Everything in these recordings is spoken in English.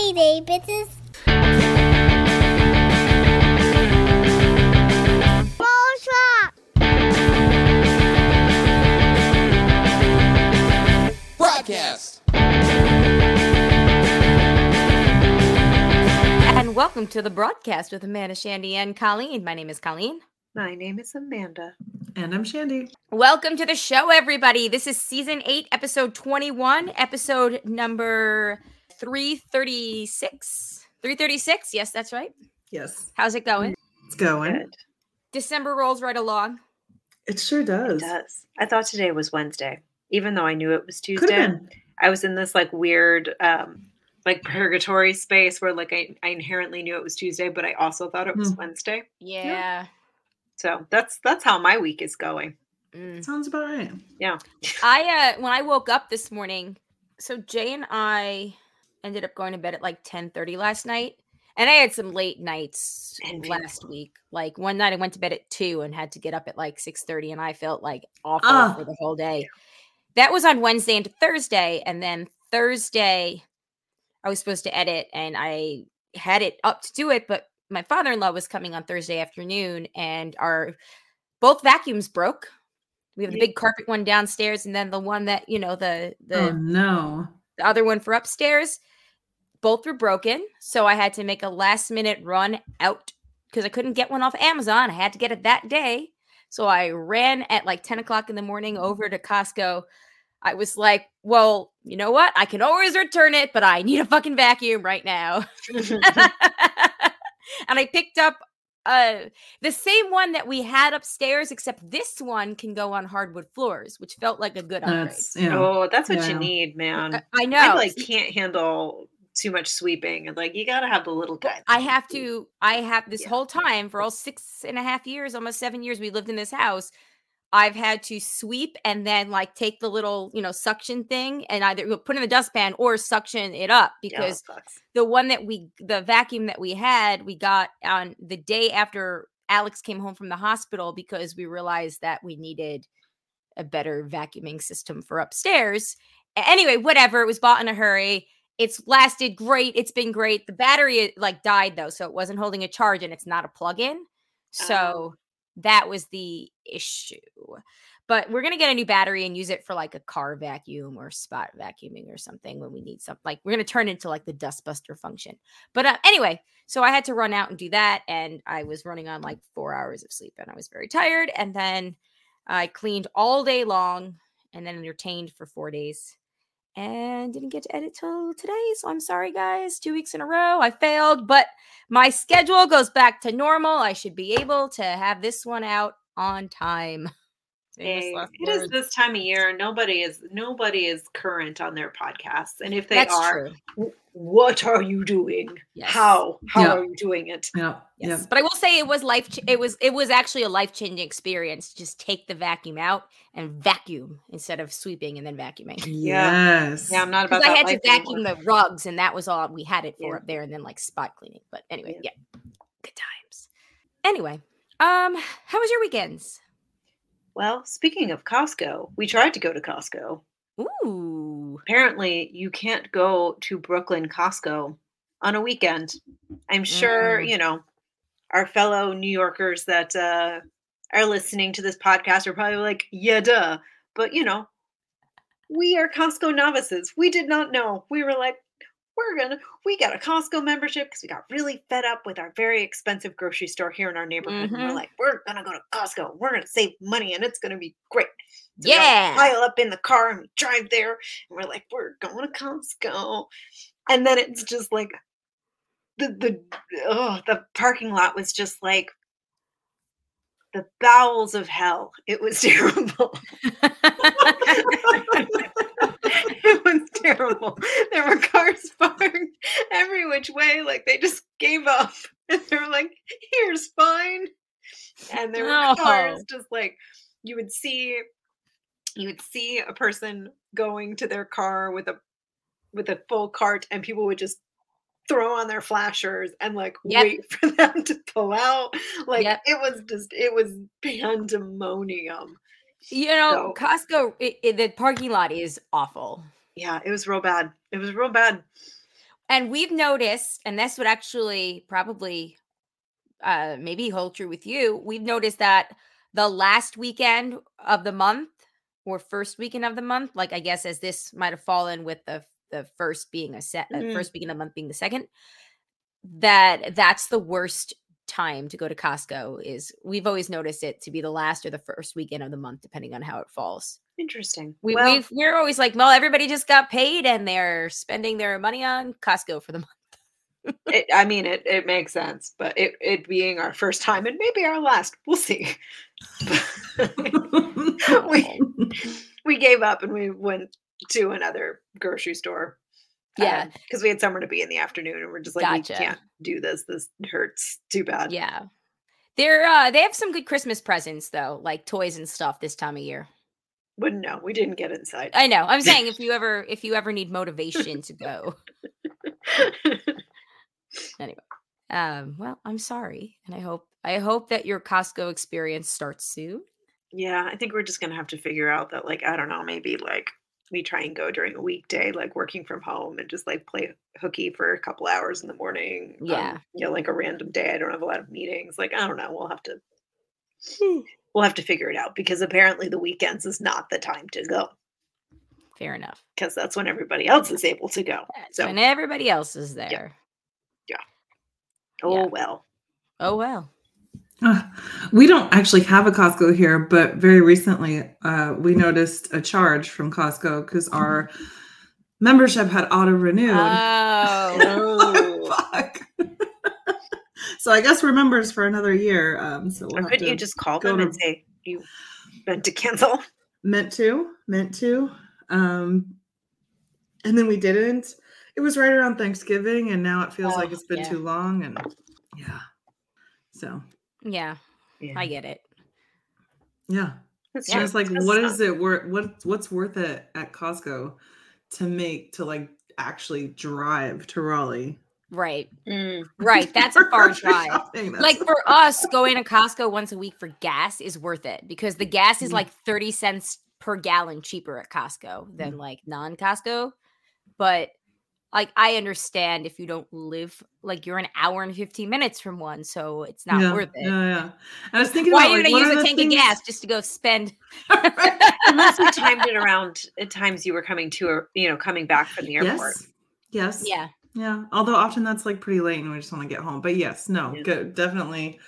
Mayday, bitches. Bullshot. Broadcast. And welcome to the broadcast with Amanda, Shandy, and Colleen. My name is Colleen. My name is Amanda. And I'm Shandy. Welcome to the show, everybody. This is season eight, episode 21, episode number 336. 336. Yes, that's right. Yes, How's it going? it's going. Good. December rolls right along. It sure It does. does. I thought today was Wednesday, even though I knew it was Could Tuesday. have been. I was in this like weird, um, like purgatory space where like I, I inherently knew it was Tuesday, but I also thought it was Hmm. Wednesday. Yeah. So that's that's how my week is going. Mm. Sounds about right. Yeah. I uh when I woke up this morning, so Jay and I ended up going to bed at like 10 30 last night. And I had some late nights Envious. last week. Like one night I went to bed at two and had to get up at like 6 30 and I felt like awful Ah. for the whole day. That was on Wednesday into Thursday. And then Thursday I was supposed to edit and I had it up to do it, but my father-in-law was coming on Thursday afternoon and our both vacuums broke. We have the big carpet one downstairs and then the one that, you know, the the, oh no. the other one for upstairs. Both were broken. So I had to make a last minute run out because I couldn't get one off Amazon. I had to get it that day. So I ran at like 10 o'clock in the morning over to Costco. I was like, well, you know what? I can always return it, but I need a fucking vacuum right now. and I picked up uh the same one that we had upstairs, except this one can go on hardwood floors, which felt like a good upgrade. That's you know. Oh, that's what Yeah. you need, man. I- I know. I like can't handle too much sweeping, and like you gotta have the little guy. I have to. I have this Yeah. whole time for all six and a half years, almost seven years we lived in this house. I've had to sweep and then like take the little, you know, suction thing and either put in the dustpan or suction it up because sucks. the one that we, the vacuum that we had, we got on the day after Alex came home from the hospital because we realized that we needed a better vacuuming system for upstairs. Anyway, whatever. It was bought in a hurry. It's lasted great. It's been great. The battery like died though, so it wasn't holding a charge and it's not a plug-in. So that was the issue. But we're gonna get a new battery and use it for like a car vacuum or spot vacuuming or something when we need something. Like we're gonna turn it into like the dustbuster function. But uh, anyway, so I had to run out and do that, and I was running on like four hours of sleep, and I was very tired. And then I cleaned all day long, and then entertained for four days, and didn't get to edit till today. So I'm sorry, guys. Two weeks in a row, I failed, but my schedule goes back to normal. I should be able to have this one out on time. Famous Hey, last it is words. this time of year. Nobody is nobody is current on their podcasts, and if they That's are, true. w- what are you doing? Yes. How how Yeah. are you doing it? Yeah. Yes, Yep. but I will say it was life. It was it was actually a life changing experience. Just take the vacuum out and vacuum instead of sweeping and then vacuuming. Yeah. Yes. Yeah, I'm not about Because I had to vacuum anymore. the rugs, and that was all we had it for Yeah. up there, and then like spot cleaning. But anyway, Yeah. yeah, good times. Anyway, um, how was your weekends? Well, speaking of Costco, we tried to go to Costco. Ooh, Apparently, you can't go to Brooklyn Costco on a weekend. I'm sure, Mm. you know, our fellow New Yorkers that uh, are listening to this podcast are probably like, yeah, duh. But, you know, we are Costco novices. We did not know. We were like, we're gonna we got a Costco membership because we got really fed up with our very expensive grocery store here in our neighborhood. And Mhm. we're like, we're gonna go to Costco. We're gonna save money and it's gonna be great. So Yeah. pile up in the car and we drive there and we're like, we're going to Costco. And then it's just like the the oh the parking lot was just like the bowels of hell. It was terrible. it was terrible. There were cars parked every which way, like they just gave up. And they were like, here's fine. And there were cars just like you would see you would see a person going to their car with a with a full cart and people would just throw on their flashers and like Yep. wait for them to pull out like Yep. it was just it was pandemonium you know, So- Costco, it, it, the parking lot is awful. yeah it was real bad it was real bad And we've noticed, and this would actually probably uh maybe hold true with you. We've noticed that the last weekend of the month or first weekend of the month, like I guess as this might have fallen with the the first being a set uh, Mm. first weekend of the month being the second, that that's the worst time to go to Costco is we've always noticed it to be the last or the first weekend of the month, depending on how it falls. interesting We, well, we've we're always like, well, everybody just got paid and they're spending their money on Costco for the month. it, i mean it, it makes sense but it, it being our first time and maybe our last we'll see we, we gave up and we went to another grocery store Yeah. because we had somewhere to be in the afternoon and we're just like Gotcha. we can't do this this hurts too bad Yeah. They're uh they have some good Christmas presents though, like toys and stuff this time of year. wouldn't know we didn't get inside I know. I'm saying if you ever if you ever need motivation to go. Anyway. Um well, I'm sorry and I hope I hope that your Costco experience starts soon. Yeah, I think we're just gonna have to figure out that, like, I don't know, maybe like we try and go during a weekday, like working from home, and just like play hooky for a couple hours in the morning. um, Yeah. you know, like a random day. I don't have a lot of meetings. Like, I don't know. We'll have to. We'll have to figure it out because apparently the weekends is not the time to go Fair enough. because that's when everybody else is able to go. That's So, when everybody else is there. Yeah. Oh yeah. well. Oh well. Uh, we don't actually have a Costco here, but very recently uh, we noticed a charge from Costco because our membership had auto renewed. Oh. Fuck. so I guess we're members for another year. Um, so we'll to you just call them and say you meant to cancel? meant to, meant to. Um, and then we didn't. It was right around Thanksgiving, and now it feels like Oh, it's been yeah. too long. And yeah, so yeah, Yeah. I get it. yeah. That's So true. it's like, That's what not- is it worth? What what's worth it at Costco to make to like actually drive to Raleigh? Right. Mm, Right. That's a far drive. like for us going to costco once a week for gas is worth it because the gas is like 30 cents per gallon cheaper at costco than like non-costco but like i understand if you don't live like you're an hour and 15 minutes from one so it's not yeah, worth it Yeah, yeah. I was thinking why about are you like, gonna use a tank things- of gas just to go spend Unless we timed it around at times you were coming to a, you know, coming back from the airport. Yes. Yes. yeah Yeah. Although often that's like pretty late and we just want to get home. But yes, no, Yeah. good. Definitely.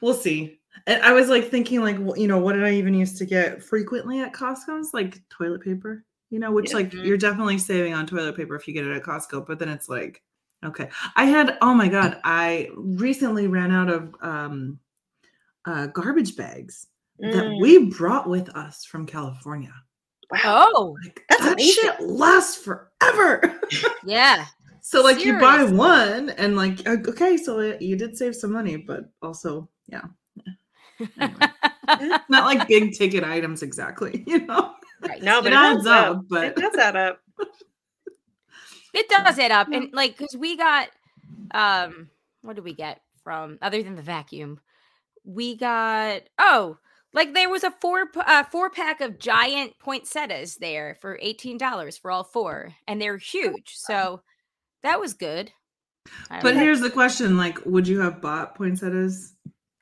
We'll see. And I was like thinking, like, you know, what did I even used to get frequently at Costco's? Like toilet paper, you know, which Yeah. like you're definitely saving on toilet paper if you get it at Costco. But then it's like, okay. I had, oh my God, I recently ran out of um, uh, garbage bags that Mm, we brought with us from California. wow. oh Like, that amazing. shit lasts forever. yeah So like you buy one and like okay, so you did save some money, but also yeah, Anyway. Eh, not like big ticket items exactly, you know. Right. No, but it adds adds up. up, but It does add up. It does add up. And like because we got um what did we get from other than the vacuum? We got oh like there was a four uh, four pack of giant poinsettias there for eighteen dollars for all four, and they're huge. So that was good. But know. here's the question: like, would you have bought poinsettias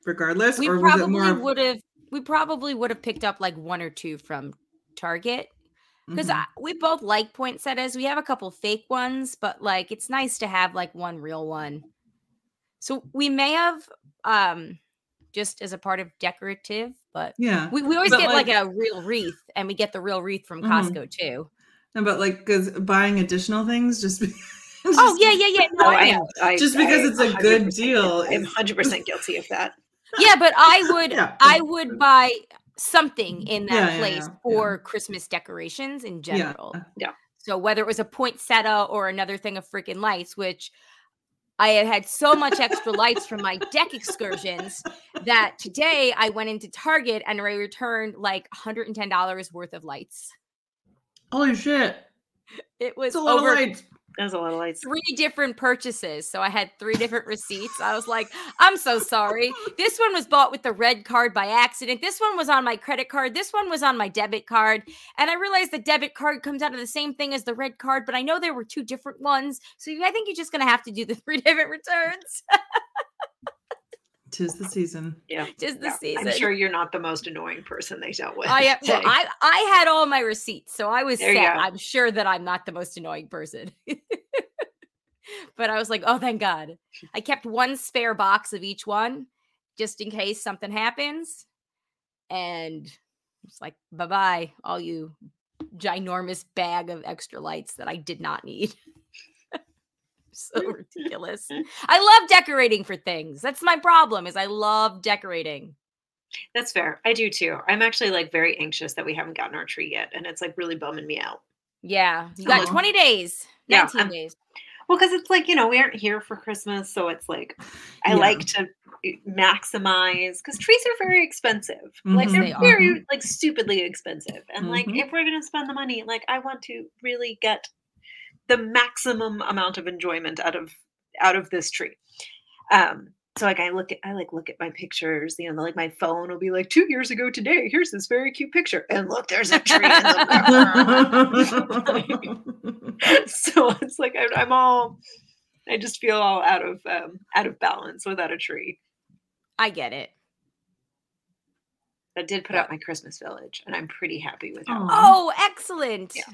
regardless, we or was it more? probably would have we probably would have picked up like one or two from Target. because Mhm. we both like poinsettias. We have a couple fake ones, but like it's nice to have like one real one. So we may have um just as a part of decorative, but yeah. we, we always But, get like, like- a real wreath, and we get the real wreath from Mhm. Costco too. No, but like because buying additional things just, be- Oh just- yeah, yeah, yeah. No, Oh, I I, know. I, Just because I it's a good deal I'm 100% guilty of that. yeah, but I would Yeah. I would buy something in that Yeah, yeah, place yeah, yeah. for Christmas decorations in general. Yeah. So whether it was a poinsettia or another thing of freaking lights, which I had had so much extra lights from my deck excursions that today I went into Target and I returned like $110 worth of lights. Holy shit! It was a lot over lights. There's a lot of lights. three different purchases. So I had three different receipts. I was like, I'm so sorry. This one was bought with the red card by accident. This one was on my credit card. This one was on my debit card. And I realized the debit card comes out of the same thing as the red card, but I know there were two different ones. So I think you're just going to have to do the three different returns. Tis the season. Yeah. Just the yeah. season. I'm sure you're not the most annoying person they dealt with. I, am- well. I I had all my receipts, so I was There set. I'm sure that I'm not the most annoying person. but I was like, oh, thank God. I kept one spare box of each one just in case something happens. And it's like, bye bye, all you ginormous bag of extra lights that I did not need. so ridiculous. I love decorating for things. That's my problem is I love decorating. That's fair. I do too. I'm actually like very anxious that we haven't gotten our tree yet, and it's like really bumming me out. Yeah. You got Aw. 20 days. Yeah, 19 I'm- days. Well, because it's like you know we aren't here for Christmas, so it's like I Yeah. like to eh, maximize because trees are very expensive. Like Mhm. they're They are. very like stupidly expensive, and like Mhm. if we're gonna spend the money, like I want to really get the maximum amount of enjoyment out of out of this tree. Um, so like I look at I like look at my pictures, you know, like my phone will be like two years ago today. Here's this very cute picture, and look, there's a tree in the so it's like I'm, I'm all I just feel all out of um, out of balance without a tree. I get it. I did put out my Christmas village, and I'm pretty happy with it. Oh, excellent. Yeah.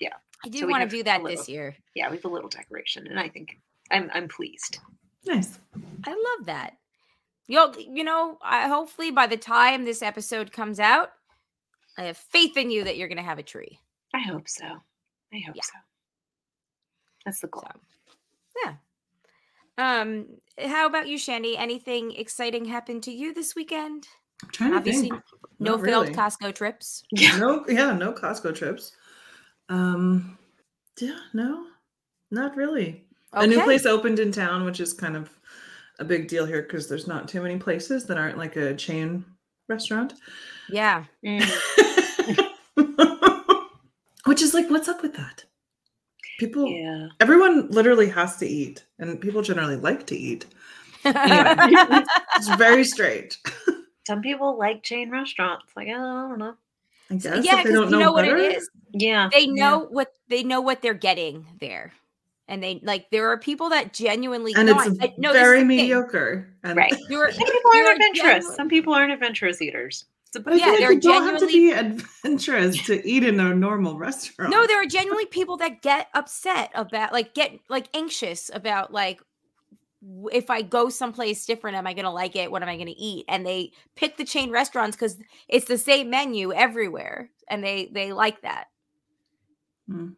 Yeah. I do So want to do that little- this year. Yeah, we have a little decoration, and I think I'm I'm pleased. nice. I love that. You'll, you know, I hopefully by the time this episode comes out, I have faith in you that you're going to have a tree. I hope so. I hope Yeah. so. That's the goal. So, yeah. Um, how about you, Shandy? Anything exciting happened to you this weekend? I'm trying to Obviously, think. no Not failed really. Costco trips. Yeah. No, yeah, no Costco trips. Um, yeah, no, not really. A new place opened in town, which is kind of a big deal here because there's not too many places that aren't like a chain restaurant. Yeah. Mm, which is like, what's up with that? People, yeah. everyone literally has to eat, and people generally like to eat. Anyway. It's very strange. Some people like chain restaurants. Like I don't know. I guess if yeah, they because don't you know what it is. Yeah. They Yeah. know what they know what they're getting there, and they like there are people that genuinely and no, it's I- I- no, very mediocre. And Right. There are, Some people are aren't adventurous. genu- Some people aren't adventurous eaters. So, But Yeah, feel like they're you don't have to be adventurous to eat in a normal restaurant. No, there are genuinely people that get upset about like get like anxious about like w- if I go someplace different, am I gonna like it? What am I gonna eat? And they pick the chain restaurants because it's the same menu everywhere, and they they like that. Hmm.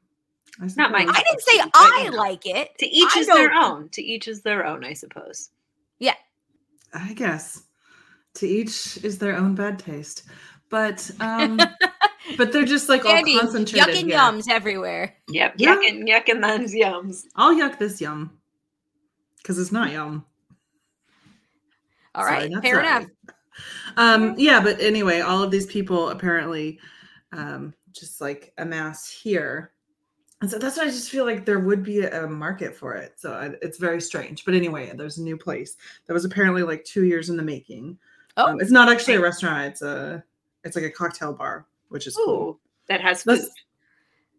I Not my. I didn't say I you know, like it. to each I is their own. To each is their own, I suppose. Yeah, I guess to each is their own bad taste, but um, but they're just like all Andy, concentrated. yuck and yeah. yums everywhere. Yep. Yeah. Yuck and yuck and them's yums. I'll yuck this yum because it's not yum. All Sorry, right, fair sorry. enough. Um, yeah, but anyway, all of these people apparently um, just like amass here. And so that's why I just feel like there would be a market for it. So I, it's very strange. But anyway, there's a new place that was apparently like two years in the making. Oh, Um, it's not actually a restaurant. It's a it's like a cocktail bar, which is cool. That has food. That's,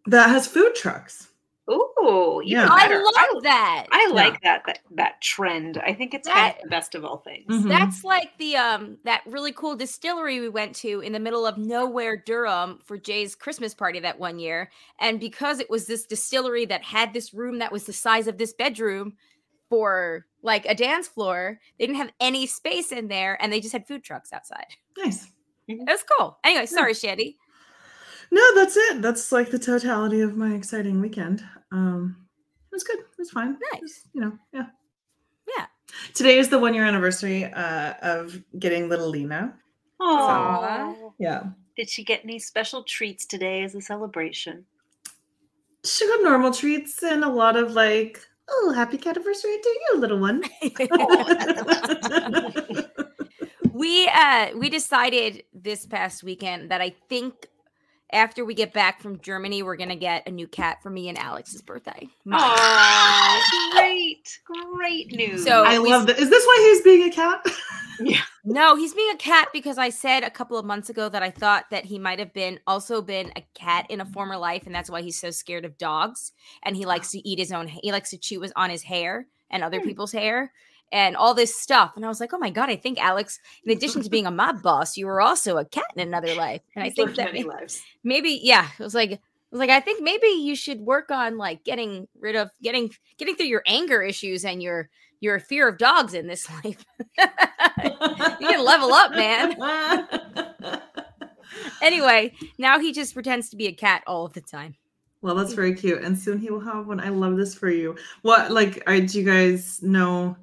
that has food trucks. Ooh, Yeah. I better. love that. I Yeah. like that, that that trend. I think it's kind of the best of all things. Mhm. That's like the um that really cool distillery we went to in the middle of nowhere Durham for Jay's Christmas party that one year. And because it was this distillery that had this room that was the size of this bedroom for like a dance floor, they didn't have any space in there and they just had food trucks outside. Nice. It was cool. Anyway, sorry, Shandy. No, that's it. That's like the totality of my exciting weekend. Um, it was good. It was fine. It Nice. was, you know, yeah. Yeah. Today is the one year anniversary uh, of getting little Lena. Oh, Yeah. did she get any special treats today as a celebration? She got normal treats and a lot of like, oh, happy cat anniversary to you, little one. we uh we decided this past weekend that I think after we get back from Germany, we're gonna get a new cat for me and Alex's birthday. Oh, great, great news. So- I we love that. Is this why he's being a cat? yeah. No, he's being a cat because I said a couple of months ago that I thought that he might have been also been a cat in a former life, and that's why he's so scared of dogs. And he likes to eat his own. He likes to chew his on his hair and other hmm. people's hair and all this stuff. And I was like, oh my god, I think Alex, in addition to being a mob boss, you were also a cat in another life. And I think that lives. maybe yeah, it was like. I was like, I think maybe you should work on like getting rid of getting getting through your anger issues and your your fear of dogs in this life. you can level up, man. Anyway, now he just pretends to be a cat all of the time. Well, that's very cute. And soon he will have one. I love this for you. What, like, are, do you guys know?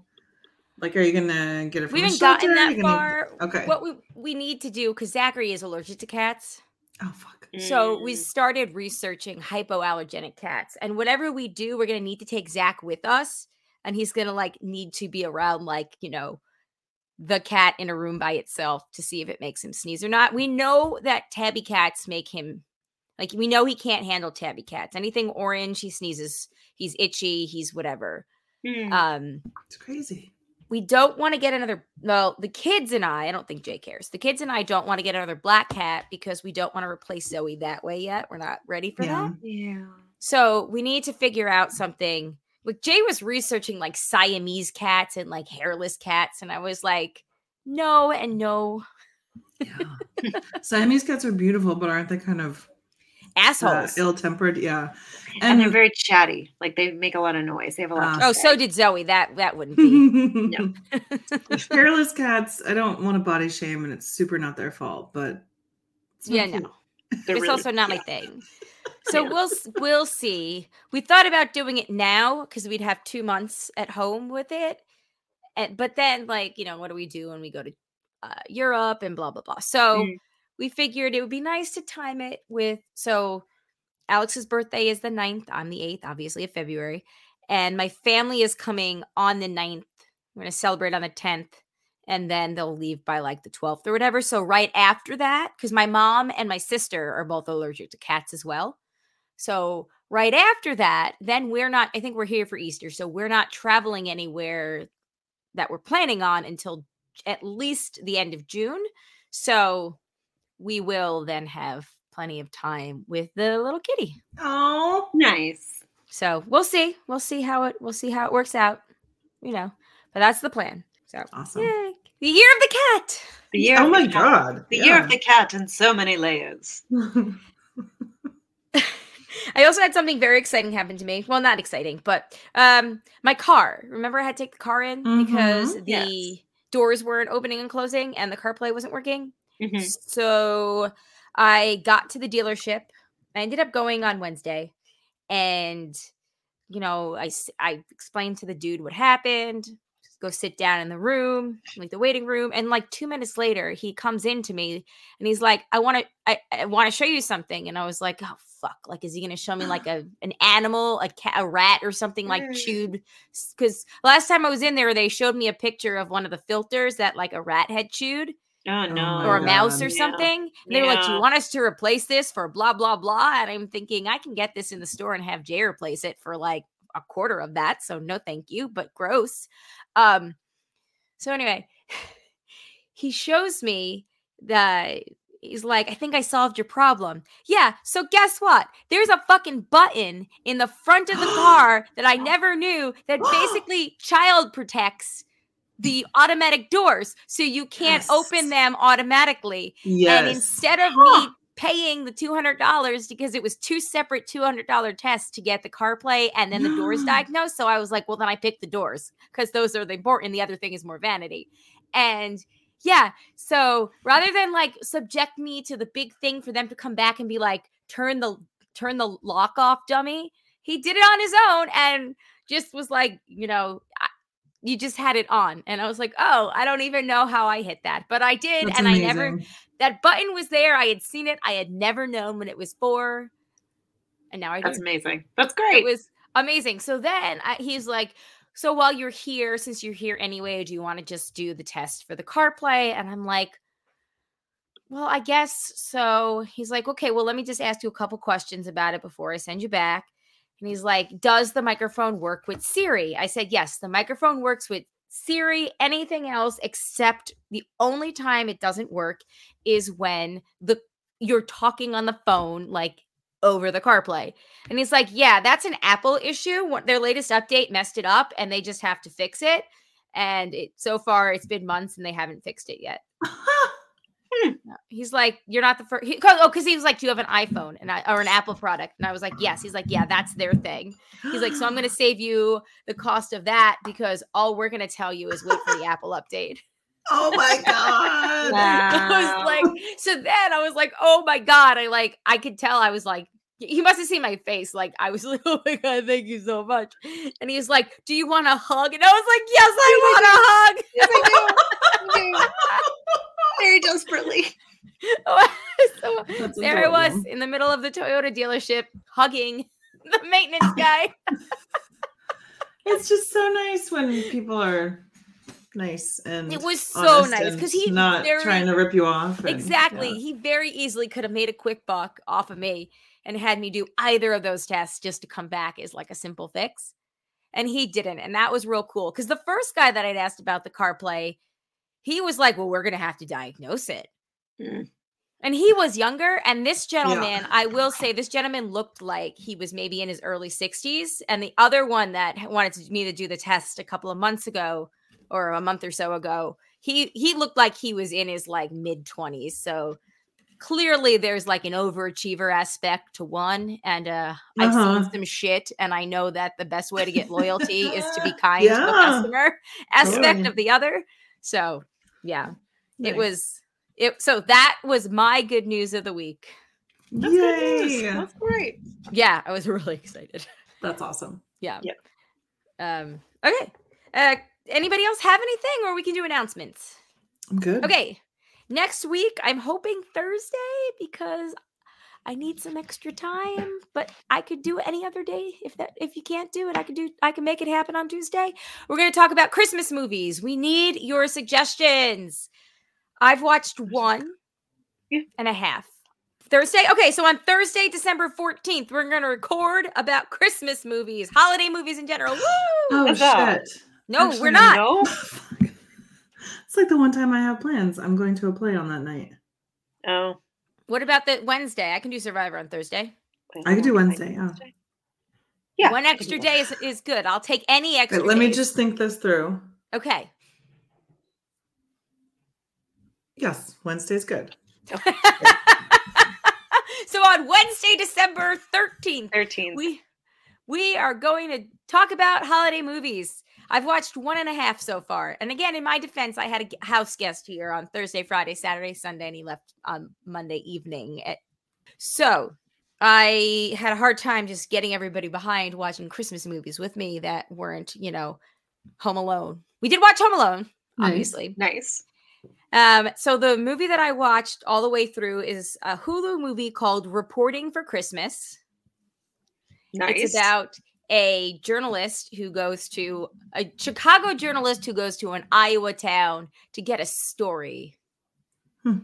Like, are you gonna get it from We haven't gotten that You're gonna- far. Okay. What we we need to do because Zachary is allergic to cats. Oh fuck. So we Mm. started researching hypoallergenic cats. And whatever we do, we're gonna need to take Zach with us. And he's gonna like need to be around like, you know, the cat in a room by itself to see if it makes him sneeze or not. We know that tabby cats make him like we know he can't handle tabby cats. Anything orange, he sneezes, he's itchy, he's whatever. Mm. Um It's crazy. We don't want to get another well the kids and i i don't think jay cares the kids and i don't want to get another black cat because we don't want to replace zoe that way yet we're not ready for Yeah. that yeah. so we need to figure out something like jay was researching like siamese cats and like hairless cats and i was like no and no Yeah. Siamese cats are beautiful, but aren't they kind of uh, assholes ill-tempered? Yeah. And, they're very chatty. Like they make a lot of noise. They have a lot. To oh say. so did zoe that that wouldn't be no. Hairless cats, I don't want to body shame, and it's super not their fault, but it's yeah cute. no They're it's really- also not my thing. So Yeah. we'll we'll see. We thought about doing it now because we'd have two months at home with it, and but then like you know what do we do when we go to uh, Europe and blah blah blah. So Mm. We figured it would be nice to time it with so Alex's birthday is the 9th. I'm the 8th, obviously, of February. And my family is coming on the 9th. We're going to celebrate on the 10th. And then they'll leave by like the 12th or whatever. So, right after that, because my mom and my sister are both allergic to cats as well. So, right after that, then we're not, I think we're here for Easter. So, we're not traveling anywhere that we're planning on until at least the end of June. So, we will then have plenty of time with the little kitty. Oh, Nice. So we'll see. We'll see how it we'll see how it works out. You know, but that's the plan. So awesome. yay. The year of the cat. The year. Oh of my the cat. god. The year of the cat in so many layers. I also had something very exciting happen to me. Well, not exciting, but um my car. Remember I had to take the car in because the Yes. doors weren't opening and closing and the CarPlay wasn't working. Mhm. So I got to the dealership. I ended up going on Wednesday and you know, I I explained to the dude what happened. Just go sit down in the room, like the waiting room, and like 2 minutes later he comes in to me and he's like, "I want to I, I want to show you something." And I was like, "Oh fuck. Like is he going to show me like a an animal, a cat, a rat or something like Mm. chewed cuz last time I was in there they showed me a picture of one of the filters that like a rat had chewed Oh no. or a mouse or God. Yeah. something. And they were like, "Do you want us to replace this for blah blah blah?" And I'm thinking, I can get this in the store and have Jay replace it for like a quarter of that. So no, thank you. But gross. Um. So anyway, he shows me that he's like, I think I solved your problem. Yeah. So guess what? There's a fucking button in the front of the car that I never knew that basically child protects the automatic doors so you can't open them automatically. Yes. And instead of Huh. me paying the $200 because it was two separate $200 tests to get the CarPlay and then the doors diagnosed. So I was like, well, then I picked the doors because those are the important. The other thing is more vanity. And yeah, so rather than like subject me to the big thing for them to come back and be like, turn the turn the lock off, dummy, he did it on his own and just was like, you know, I, you just had it on. And I was like, oh, I don't even know how I hit that, but I did. That's and I never that button was there. I had seen it. I had never known what it was for. And now I That's do. amazing. That's great. It was amazing. So then I, he's like, So while you're here, since you're here anyway, do you want to just do the test for the car play? And I'm like, Well, I guess so. He's like, Okay, well, let me just ask you a couple questions about it before I send you back. And he's like, Does the microphone work with Siri? I said, Yes, the microphone works with Siri, anything else except the only time it doesn't work is when the you're talking on the phone like over the CarPlay. And he's like, "Yeah, that's an Apple issue. Their latest update messed it up and they just have to fix it." And it so far it's been months and they haven't fixed it yet. He's like, "You're not the first. He, oh, because he was like, "Do you have an iPhone and I or an Apple product?" And I was like, "Yes." He's like, "Yeah, that's their thing." He's like, "So I'm going to save you the cost of that because all we're going to tell you is wait for the Apple update." Oh my god. I was like, so then I was like, oh my god! I like, I could tell I was like, he must have seen my face. Like I was like, oh my god, thank you so much. And he was like, do you want a hug? And I was like, yes, I want a hug. Yes, I do. I do. Very desperately. so That's there I was in the middle of the Toyota dealership, hugging the maintenance guy. It's just so nice when people are nice and It was so nice because he's not very- trying to rip you off. and- Exactly. yeah. He very easily could have made a quick buck off of me and had me do either of those tests just to come back as like a simple fix. And he didn't. And that was real cool. Because the first guy that I'd asked about the car play, he was like, Well, we're going to have to diagnose it. Mm. And he was younger. And this gentleman, I will say, this gentleman looked like he was maybe in his early 60s. And the other one that wanted to- me to do the test a couple of months ago or a month or so ago, he he looked like he was in his like mid 20s. So clearly there's like an overachiever aspect to one. And uh I've Uh-huh. seen some shit, and I know that the best way to get loyalty is to be kind to the customer aspect Totally. of the other. So yeah. It was it so that was my good news of the week. That's good news. Yay. That's great. Yeah, I was really excited. That's awesome. Yeah. Yep. Um okay. Uh anybody else have anything or we can do announcements? I'm good. Okay. Next week I'm hoping Thursday because I need some extra time, but I could do it any other day if that if you can't do it, I can do I can make it happen on Tuesday. We're going to talk about Christmas movies. We need your suggestions. I've watched one Yeah. and a half. Thursday. Okay, so on Thursday, December 14th, we're going to record about Christmas movies, holiday movies in general. Woo! Oh, oh Huzzah. shit. no, actually, we're not. No. It's like the one time I have plans. I'm going to a play on that night. Oh. What about the Wednesday? I can do Survivor on Thursday. I could do. Wednesday, yeah. Yeah. One extra day is, is good. I'll take any extra Wait, let me just think this through. Okay. Yes, Wednesday's good. so on Wednesday, December 13th, 13th. we we are going to talk about holiday movies. I've watched one and a half so far. And again, in my defense, I had a house guest here on Thursday, Friday, Saturday, Sunday, and he left on Monday evening. At, so I had a hard time just getting everybody behind watching Christmas movies with me that weren't, you know, Home Alone. We did watch Home Alone, Nice. obviously. nice. Um, so the movie that I watched all the way through is a Hulu movie called Reporting for Christmas. Nice. It's about a journalist who goes to a Chicago journalist who goes to an Iowa town to get a story. Hmm.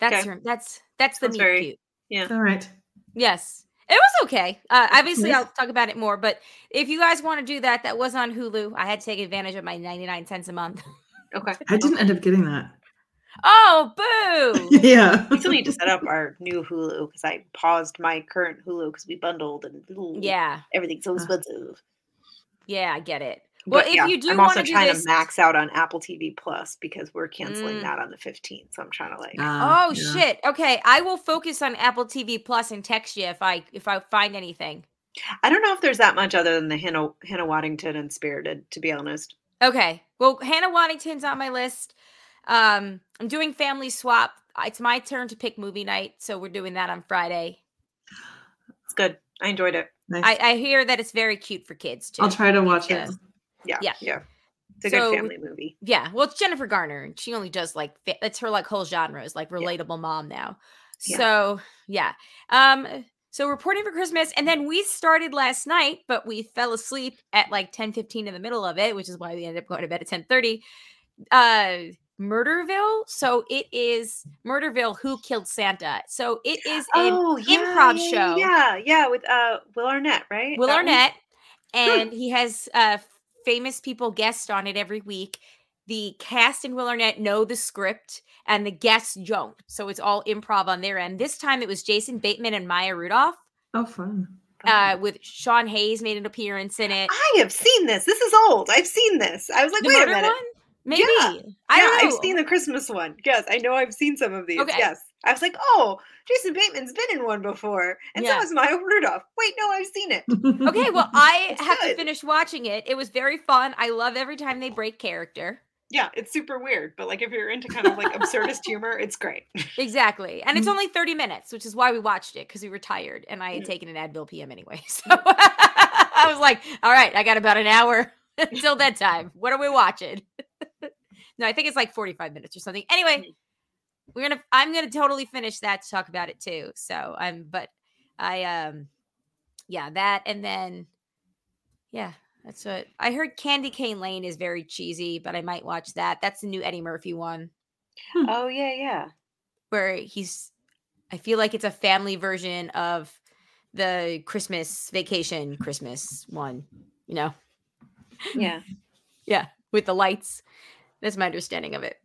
That's Okay. her, that's that's the Sounds meet very- cute. All right. Yes. It was okay. Uh, obviously, Nice. I'll talk about it more. But if you guys want to do that, that was on Hulu. I had to take advantage of my 99 cents a month. Okay. I didn't end up getting that. Oh, boo! yeah. We still need to set up our new Hulu because I paused my current Hulu because we bundled and ooh, yeah, everything's so Uh. expensive. yeah, I get it. Well, But if yeah, you do I'm want also to trying this, to max out on Apple TV Plus because we're canceling Mm. that on the 15th. So I'm trying to like, Ah, oh yeah. shit. Okay, I will focus on Apple TV Plus and text you if I if I find anything. I don't know if there's that much other than the Hannah Hannah Waddingham and Spirited, to be honest. Okay. Well, Hannah Waddingham's on my list. Um, I'm doing family swap. It's my turn to pick movie night, so we're doing that on Friday. It's good. I enjoyed it. Nice. I, I hear that it's very cute for kids too. I'll try to watch Yeah. it. Yeah, Yeah. yeah, It's a So- good family movie. Yeah, well, it's Jennifer Garner, and she only does like fa- that's her like whole genre is like relatable mom now. Yeah. So yeah, um, so reporting for Christmas, and then we started last night, but we fell asleep at like ten fifteen in the middle of it, which is why we ended up going to bed at ten thirty. Uh, Murderville. So it is Murderville. Who killed Santa? So it is an Oh, yeah, improv yeah, show. Yeah, yeah, with uh Will Arnett, right? Will That one? Arnett, and he has uh, famous people guest on it every week. The cast and Will Arnett know the script, and the guests don't. So it's all improv on their end. This time it was Jason Bateman and Maya Rudolph. Oh, fun. Uh, with Sean Hayes made an appearance in it. I have seen this. This is old. I've seen this. I was like, the wait a minute. one, maybe. Yeah. I yeah, don't know. I've seen the Christmas one. Yes, I know I've seen some of these. Okay. Yes. I was like, oh, Jason Bateman's been in one before. And Yeah. so has Maya Rudolph. Wait, no, I've seen it. Okay, well, I It's have to finish watching it. It was very fun. I love every time they break character. Yeah, it's super weird. But like if you're into kind of like absurdist humor, it's great. Exactly. And it's Mm. only 30 minutes, which is why we watched it because we were tired and I had Mm. taken an Advil PM anyway. So I was like, all right, I got about an hour until bedtime. What are we watching? no, I think it's like 45 minutes or something. Anyway, we're going to, I'm going to totally finish that to talk about it too. So I'm, but I, um, yeah, that. And then, yeah, that's what I heard. Candy Cane Lane is very cheesy, but I might watch that. That's the new Eddie Murphy one hmm. Oh yeah, yeah. where he's I feel like it's a family version of the Christmas vacation Christmas one, you know. Yeah. Yeah, with the lights. That's my understanding of it.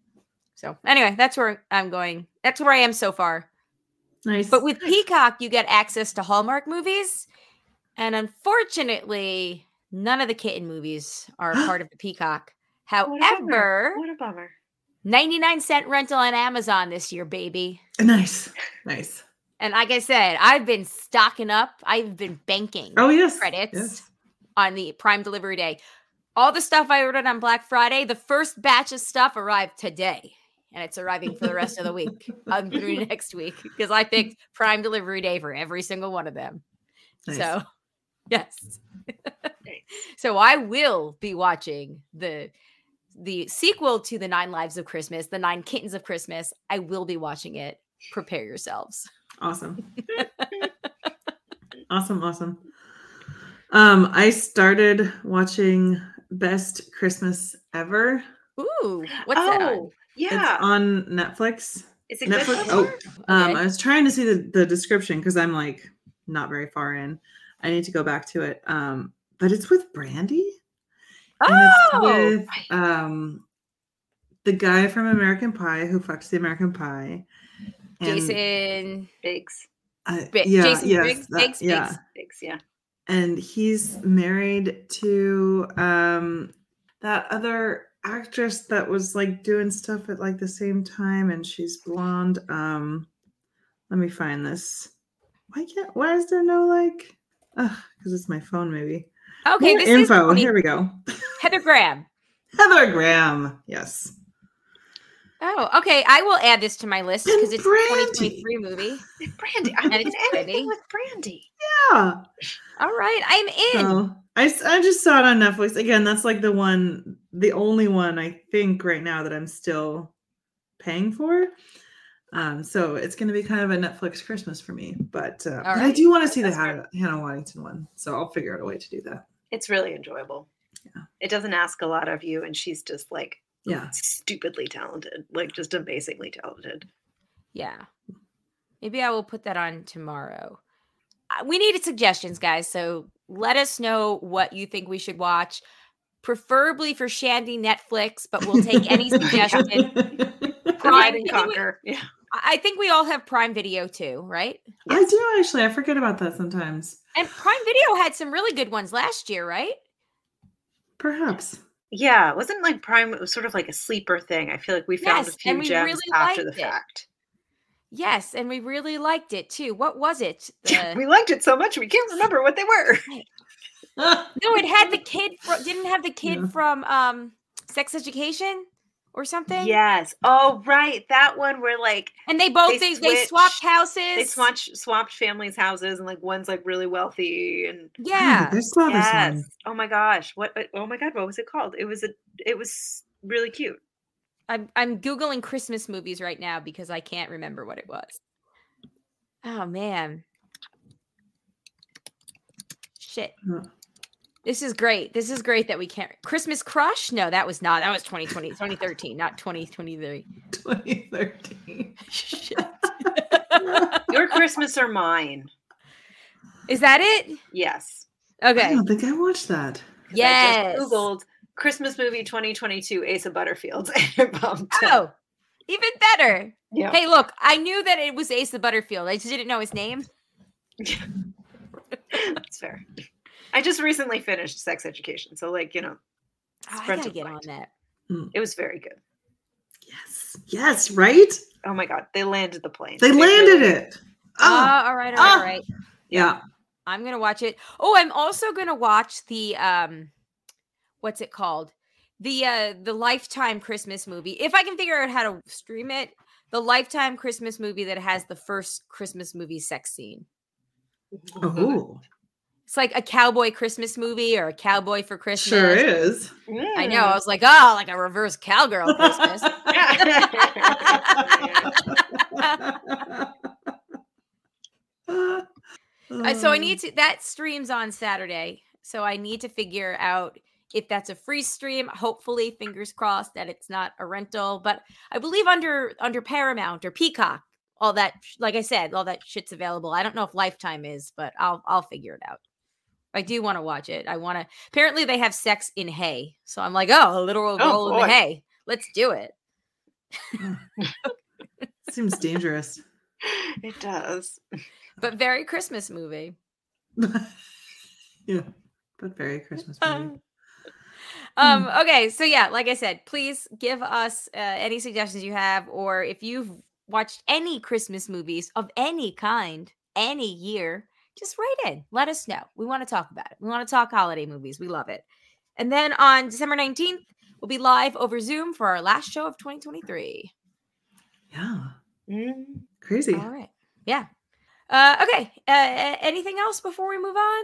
So, anyway, that's where I'm going. That's where I am so far. nice. But with Peacock, you get access to Hallmark movies, and unfortunately, none of the kitten movies are part of the Peacock. What a bummer. However, What a bummer. 99 cent rental on Amazon this year, baby. nice. Nice. And like I said, I've been stocking up. I've been banking Oh, yes. credits Yes. on the Prime Delivery Day. All the stuff I ordered on Black Friday, the first batch of stuff arrived today. And it's arriving for the rest of the week um, through next week because I picked Prime Delivery Day for every single one of them. Nice. So, yes. so I will be watching the the sequel to the Nine Lives of Christmas, the Nine Kittens of Christmas. I will be watching it. Prepare yourselves. Awesome. awesome. Awesome. Um, I started watching Best Christmas Ever. Ooh, what's that on? oh, yeah. It's on Netflix. Is it Netflix. so Oh, far? um, Okay. I was trying to see the, the description because I'm like not very far in. I need to go back to it. Um, but it's with Brandy. And it's Oh, with um the guy from American Pie who fucks the American Pie. And, Jason. Biggs. uh, yeah, Jason yes, Briggs? that- Biggs? yeah. Biggs? Biggs, yeah. and he's married to um that other actress that was like doing stuff at like the same time and she's blonde um let me find this why can't why is there no like uh because it's my phone maybe Okay, More this info is here we go Heather Graham. heather graham yes Oh, okay. I will add this to my list because it's a 2023 movie. Brandy. I'm And Brandy. with Brandy. yeah All right, I'm in. so I, I just saw it on netflix again that's like the one the only one i think right now that i'm still paying for um so it's going to be kind of a netflix christmas for me but, uh, but i do want to see the hannah, hannah waddingham one so i'll figure out a way to do that It's really enjoyable. Yeah. It doesn't ask a lot of you, and she's just like yeah stupidly talented, like just amazingly talented. Yeah. Maybe I will put that on tomorrow. Uh, We needed suggestions, guys. So let us know what you think we should watch, preferably for Shandy Netflix, but we'll take any suggestion. Pride and conquer. Yeah. I I think we all have Prime Video too, right? I do actually. I forget about that sometimes. And Prime Video had some really good ones last year, right? Perhaps. Yeah, it wasn't like Prime. It was sort of like a sleeper thing. I feel like we found Yes, a few gems really after the it. fact. Yes, and we really liked it too. What was it? The- we liked it so much we can't remember what they were. no, it had the kid. Fro- didn't have the kid Yeah. from um Sex Education or something. Yes. Oh, right. That one where like and they both They they, they, swapped houses. they swapped swapped families' houses, and like one's like really wealthy, and Yeah, I saw this yes. one. Oh my gosh. What? uh, Oh my god. What was it called? It was a. It was really cute. I'm I'm googling Christmas movies right now because I can't remember what it was. Oh man. Shit. Huh. This is great. This is great that we can't Christmas Crush? No, that was not. That was 2020, 2013, not 2023. 2013. Shit. Your Christmas or mine? is that it? Yes. Okay. I don't think I watched that. 'Cause I Yes. just Googled Christmas movie 2022 Asa Butterfields. and it bumped. Oh, even better. yeah. Hey, look, I knew that it was Asa Butterfield. I just didn't know his name. That's fair. I just recently finished sex education, so like you know, Oh, I gotta of get on mind. that. it was very good. Yes. Yes, right? Oh my god, they landed the plane. They landed it. Oh, Oh, all right, all right, all Ah. right. yeah. I'm gonna watch it. Oh, I'm also gonna watch the um, what's it called? The uh, the Lifetime Christmas movie. If I can figure out how to stream it, the Lifetime Christmas movie that has the first Christmas movie sex scene. Oh, It's like a cowboy Christmas movie or a cowboy for Christmas. sure is. I know. I was like, oh, like a reverse cowgirl Christmas. Uh, so I need to that streams on Saturday. So I need to figure out if that's a free stream. Hopefully, fingers crossed that it's not a rental. But I believe under under Paramount or Peacock, all that like I said, all that shit's available. I don't know if Lifetime is, but I'll I'll figure it out. I do want to watch it. I want to. Apparently, they have sex in hay, so I'm like, oh, a literal Oh, roll in boy. the hay. Let's do it. Seems dangerous. it does. But very Christmas movie. yeah, but very Christmas movie. Um, okay, so yeah, like I said, please give us uh, any suggestions you have, or if you've watched any Christmas movies of any kind, any year, just write in. Let us know. We want to talk about it. We want to talk holiday movies. We love it. And then on December 19th, we'll be live over Zoom for our last show of 2023. Yeah, Mm. crazy. All right. Yeah. Uh, okay. Uh, anything else before we move on?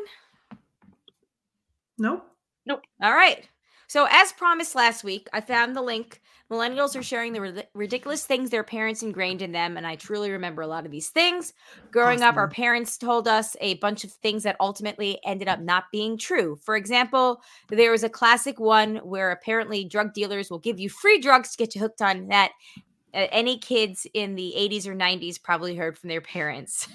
Nope. All right. So, as promised last week, I found the link. Millennials are sharing the rid- ridiculous things their parents ingrained in them. And I truly remember a lot of these things. Growing up, our parents told us a bunch of things that ultimately ended up not being true. For example, there was a classic one where apparently drug dealers will give you free drugs to get you hooked on that. Uh, any kids in the 80s or 90s probably heard from their parents.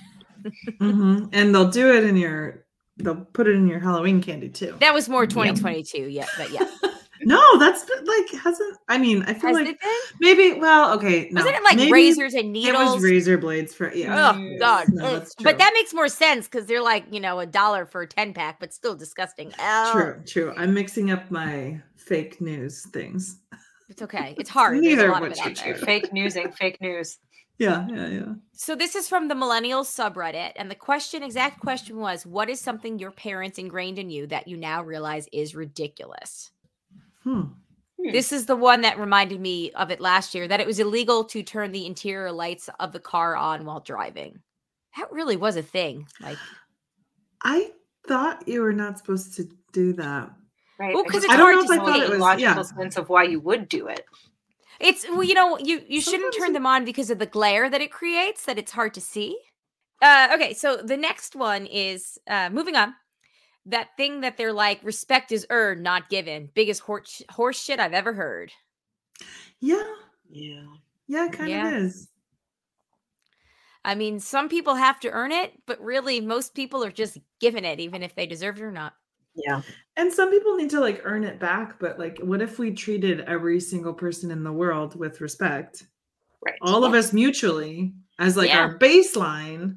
hmm And they'll do it in your. They'll put it in your Halloween candy too. That was more Yep. 2022. Yeah. But yeah. No, that's been, like hasn't. I mean, I feel Has like it been? maybe. Well, okay. No, Wasn't it like maybe razors and It needles? was razor blades for yeah. Oh Yes. God! No, Ugh. that's But that makes more sense because they're like you know a dollar for a ten pack, but still disgusting. Oh, True, true. I'm mixing up my fake news things. It's okay. It's hard. There's Neither a lot of it out there. choose. Fake newsing, fake news. Yeah, yeah, yeah. So this is from the Millennials subreddit, and the question, exact question was, "What is something your parents ingrained in you that you now realize is ridiculous?" Hmm. Hmm. This is the one that reminded me of it last year that it was illegal to turn the interior lights of the car on while driving. That really was a thing. Like, I thought you were not supposed to do that. Right. Well, I 'cause just it's don't hard know to if I thought it was Yeah. logical sense of why you would do it. It's well, you know, you you shouldn't Sometimes turn them on because of the glare that it creates. That it's hard to see. Uh, okay, so the next one is uh, moving on. That thing that they're like, respect is earned, not given. Biggest horse horse shit I've ever heard. Yeah, Yeah. yeah, it kind Yeah. of is. I mean, some people have to earn it, but really, most people are just given it, even if they deserve it or not. Yeah. And some people need to like earn it back, but like, what if we treated every single person in the world with respect? right. all of us mutually as like Yeah. our baseline,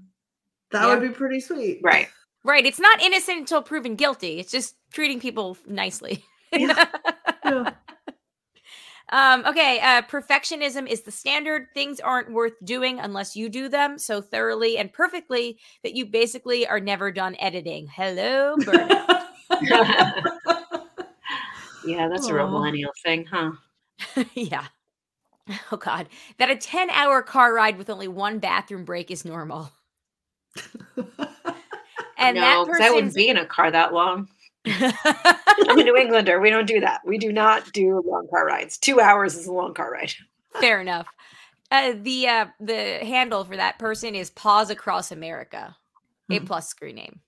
that Yeah. would be pretty sweet. Right. Right. It's not innocent until proven guilty. It's just treating people nicely. Yeah. um, okay. Uh, perfectionism is the standard. Things aren't worth doing unless you do them so thoroughly and perfectly that you basically are never done editing. Hello, burnout. Yeah, that's a real millennial thing, huh? yeah. Oh God, that a ten-hour car ride with only one bathroom break is normal. And no, that I wouldn't be in a car that long. I'm a New Englander. We don't do that. We do not do long car rides. Two hours is a long car ride. Fair enough. Uh, the uh, the handle for that person is Paws Across America. A Hmm. plus screen name.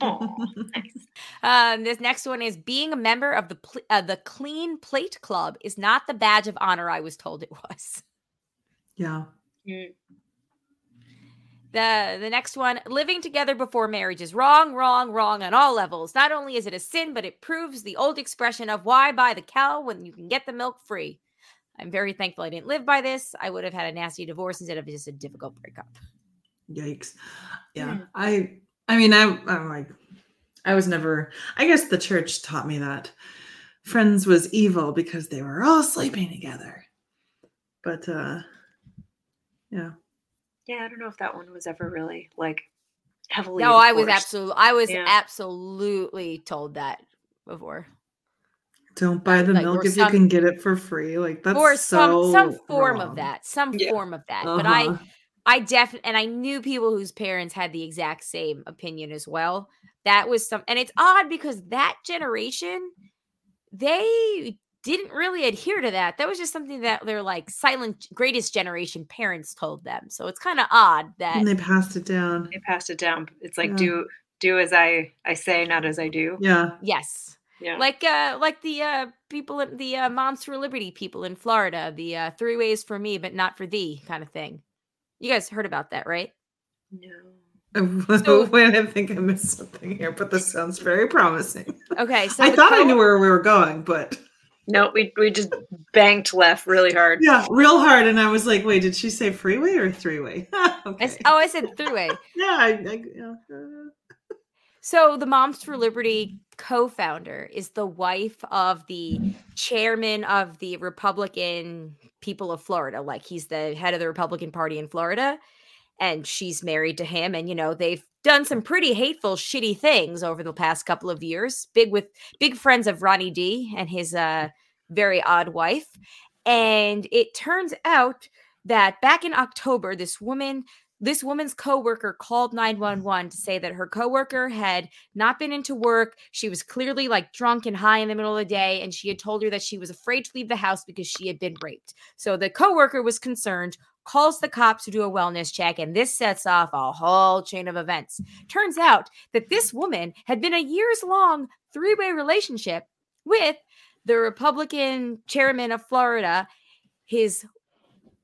Aw, nice. Um, this next one is being a member of the pl- uh, the Clean Plate Club is not the badge of honor I was told it was. yeah. Mm, The the next one, living together before marriage is wrong, wrong, wrong on all levels. Not only is it a sin, but it proves the old expression of why buy the cow when you can get the milk free. I'm very thankful I didn't live by this. I would have had a nasty divorce instead of just a difficult breakup. Yikes. Yeah. Hmm. I I mean I I'm like I was never I guess the church taught me that friends was evil because they were all sleeping together. But uh yeah. Yeah, I don't know if that one was ever really like heavily. No, I was absolutely I was Yeah. absolutely told that before. Don't buy the Like, milk if some- you can get it for free. Like that's or so some some form wrong. of that. Some Yeah. form of that. But I Uh-huh. I definitely and I knew people whose parents had the exact same opinion as well. That was some and it's odd because that generation they didn't really adhere to that. That was just something that their like silent greatest generation parents told them. So it's kind of odd that and they passed it down. They passed it down. It's like Yeah. do do as I I say, not as I do. Yeah. yes. Yeah. Like uh like the uh people in the uh Moms for Liberty people in Florida, the uh three ways for me but not for thee kind of thing. You guys heard about that, right? no. So- Wait, I think I missed something here, but this sounds very promising. Okay, so I the thought I knew where we were going, but No, we we just banked left really hard. yeah, real hard. And I was like, wait, did she say freeway or three way? Okay. oh, I said three way. yeah, I, I, yeah. So the Moms for Liberty co-founder is the wife of the chairman of the Republican people of Florida. Like he's the head of the Republican Party in Florida. And she's married to him. And you know, they've done some pretty hateful, shitty things over the past couple of years. Big with big friends of Ronnie D and his uh very odd wife. And it turns out that back in October, this woman this woman's coworker called mm. 911 to say that her coworker had not been into work. She was clearly like drunk and high in the middle of the day, and she had told her that she was afraid to leave the house because she had been raped. So the coworker was concerned, calls the cops to do a wellness check, and this sets off a whole chain of events. Turns out that this woman had been a years long three way relationship with the Republican chairman of Florida, his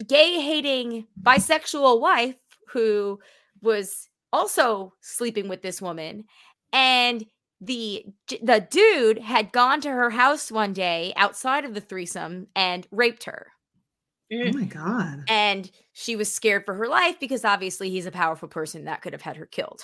gay hating bisexual wife who was also sleeping with this woman and the the dude had gone to her house one day outside of the threesome and raped her. Eh. Oh my god. and she was scared for her life because obviously he's a powerful person that could have had her killed.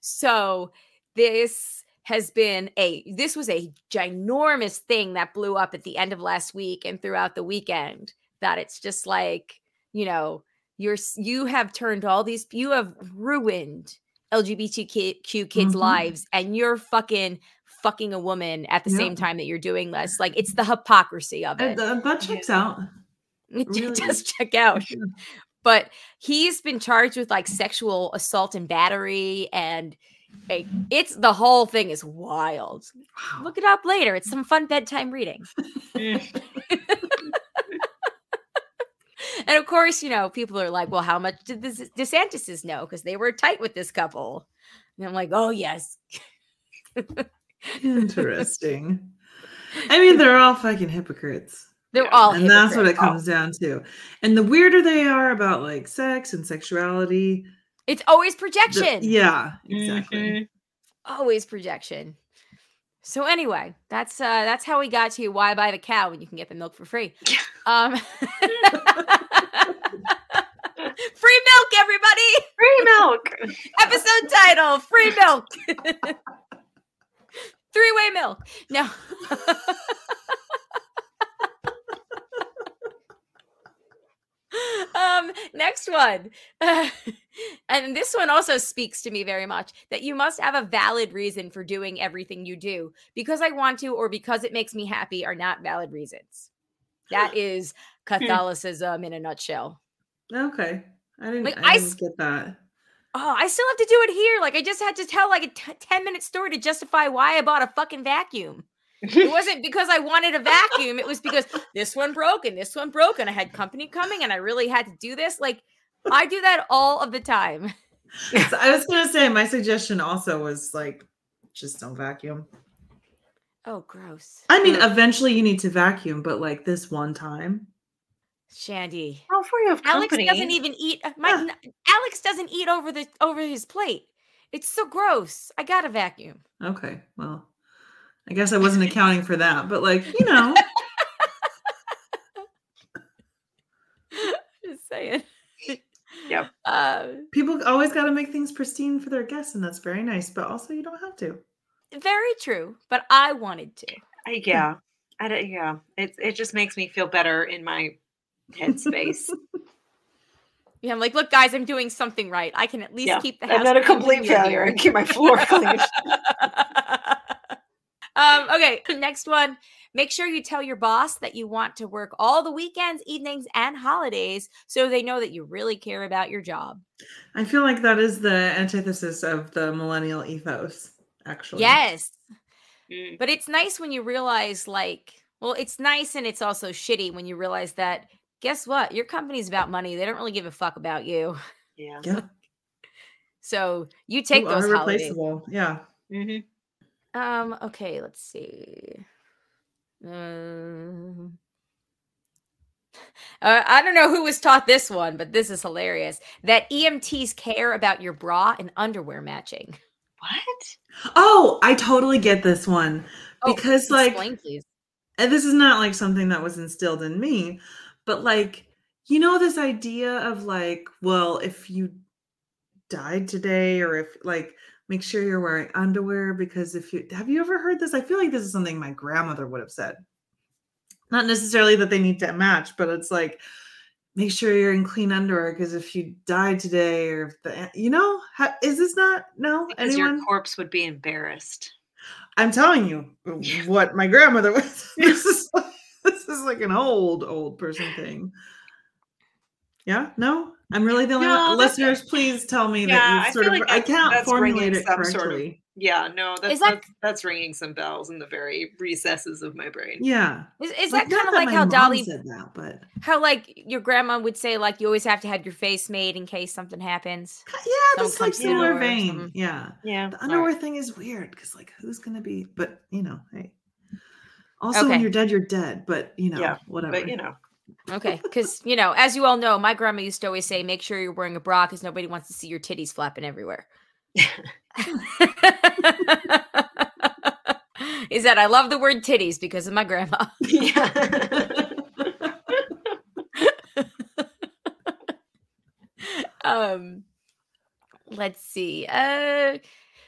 So this has been a this was a ginormous thing that blew up at the end of last week and throughout the weekend that it's just like you know you're you have turned all these you have ruined lgbtq kids Mhm. lives and you're fucking fucking a woman at the same time that you're doing this. Like it's the hypocrisy of Uh, it. th- that checks out. it really- does check out. But he's been charged with like sexual assault and battery and like, it's the whole thing is wild. Wow. look it up later. It's some fun bedtime reading. and of course you know people are like well how much did the desantis's know because they were tight with this couple and i'm like oh yes Interesting. I mean, they're all fucking hypocrites. they're Yeah, all and that's what it hypocrites. comes down to. And the weirder they are about like sex and sexuality, it's always the- projection yeah, exactly. Mhm. always projection so anyway that's uh that's how we got to why buy the cow when you can get the milk for free um Free milk, everybody. Free milk. Episode title: Free milk. Three-way milk. No. um next one and this one also speaks to me very much that you must have a valid reason for doing everything you do because i want to or because it makes me happy are not valid reasons that is catholicism in a nutshell Okay. I didn't, Like, I I didn't s- get that. oh i still have to do it here like i just had to tell like a t- 10 minute story to justify why i bought a fucking vacuum it wasn't because I wanted a vacuum. It was because this one broke and this one broke, and I had company coming, and I really had to do this. Like, I do that all of the time. So I was gonna say my suggestion also was like just don't vacuum. Oh, gross. I mean, eventually you need to vacuum, but like this one time. Shandy. Well, for you Alex doesn't even eat. uh, My Yeah. Alex doesn't eat over the over his plate. It's so gross. I got a vacuum. Okay, well, I guess I wasn't accounting for that, but like, you know, Just saying. Yep. Uh, people always got to make things pristine for their guests, and that's very nice, but also you don't have to. very true, but I wanted to. I, yeah. I yeah. It it just makes me feel better in my headspace. Yeah, I'm like, look, guys, I'm doing something right. I can at least yeah. keep the house. I'm not a complete failure. I here. keep my floor clean. um, okay, next one. Make sure you tell your boss that you want to work all the weekends, evenings, and holidays so they know that you really care about your job. I feel like that is the antithesis of the millennial ethos, actually. Yes. Mm. But it's nice when you realize, like, well, it's nice and it's also shitty when you realize that, guess what? Your company's about money. They don't really give a fuck about you. Yeah. Yeah. So you take you those are holidays. replaceable. Yeah. Mm-hmm. Um, okay, let's see. Um, uh, I don't know who was taught this one, but this is hilarious. That EMTs care about your bra and underwear matching. What? Oh, I totally get this one Oh, because, like, Explain, please. and this is not like something that was instilled in me, but like, you know, this idea of like, well, if you died today, or if like, make sure you're wearing underwear because if you have you ever heard this? I feel like this is something my grandmother would have said. Not necessarily that they need to match, but it's like, make sure you're in clean underwear because if you died today, or if the, you know, is this not no Because anyone? your corpse would be embarrassed. I'm telling you what my grandmother was. this is is like an old old person thing. Yeah, no, I'm really the only No, one. Listeners, please tell me Yeah, that I you sort feel of. like I can't that's formulate ringing it some sort of- Yeah, no, that's that- that's, that's ringing some bells in the very recesses of my brain. Yeah, Is, is Like, that kind of like how Dolly, said that, but how like your grandma would say, like you always have to have your face made in case something happens? yeah, Someone this like comes to the similar vein. Yeah, Yeah. the underwear thing is weird because like who's gonna be? But you know, hey. Also, when you're dead, you're dead. But you know, Yeah, whatever. But you know, Okay, because you know, as you all know, my grandma used to always say, "Make sure you're wearing a bra because nobody wants to see your titties flapping everywhere." Is that I love the word titties because of my grandma. yeah. um let's see uh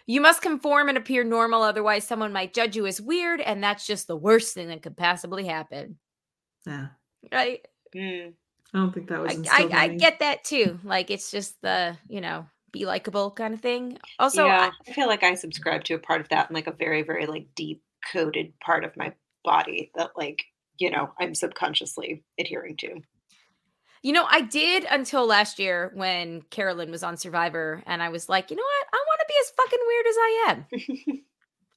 you must conform and appear normal otherwise someone might judge you as weird and that's just the worst thing that could possibly happen yeah, right Mm. I don't think that was. I, I, I get that too like it's just the you know be likable kind of thing also yeah, I- I feel like I subscribe to a part of that in like a very, very like deep coded part of my body that like, you know, I'm subconsciously adhering to. you know i did until last year when carolyn was on survivor and i was like you know what i want to be as fucking weird as i am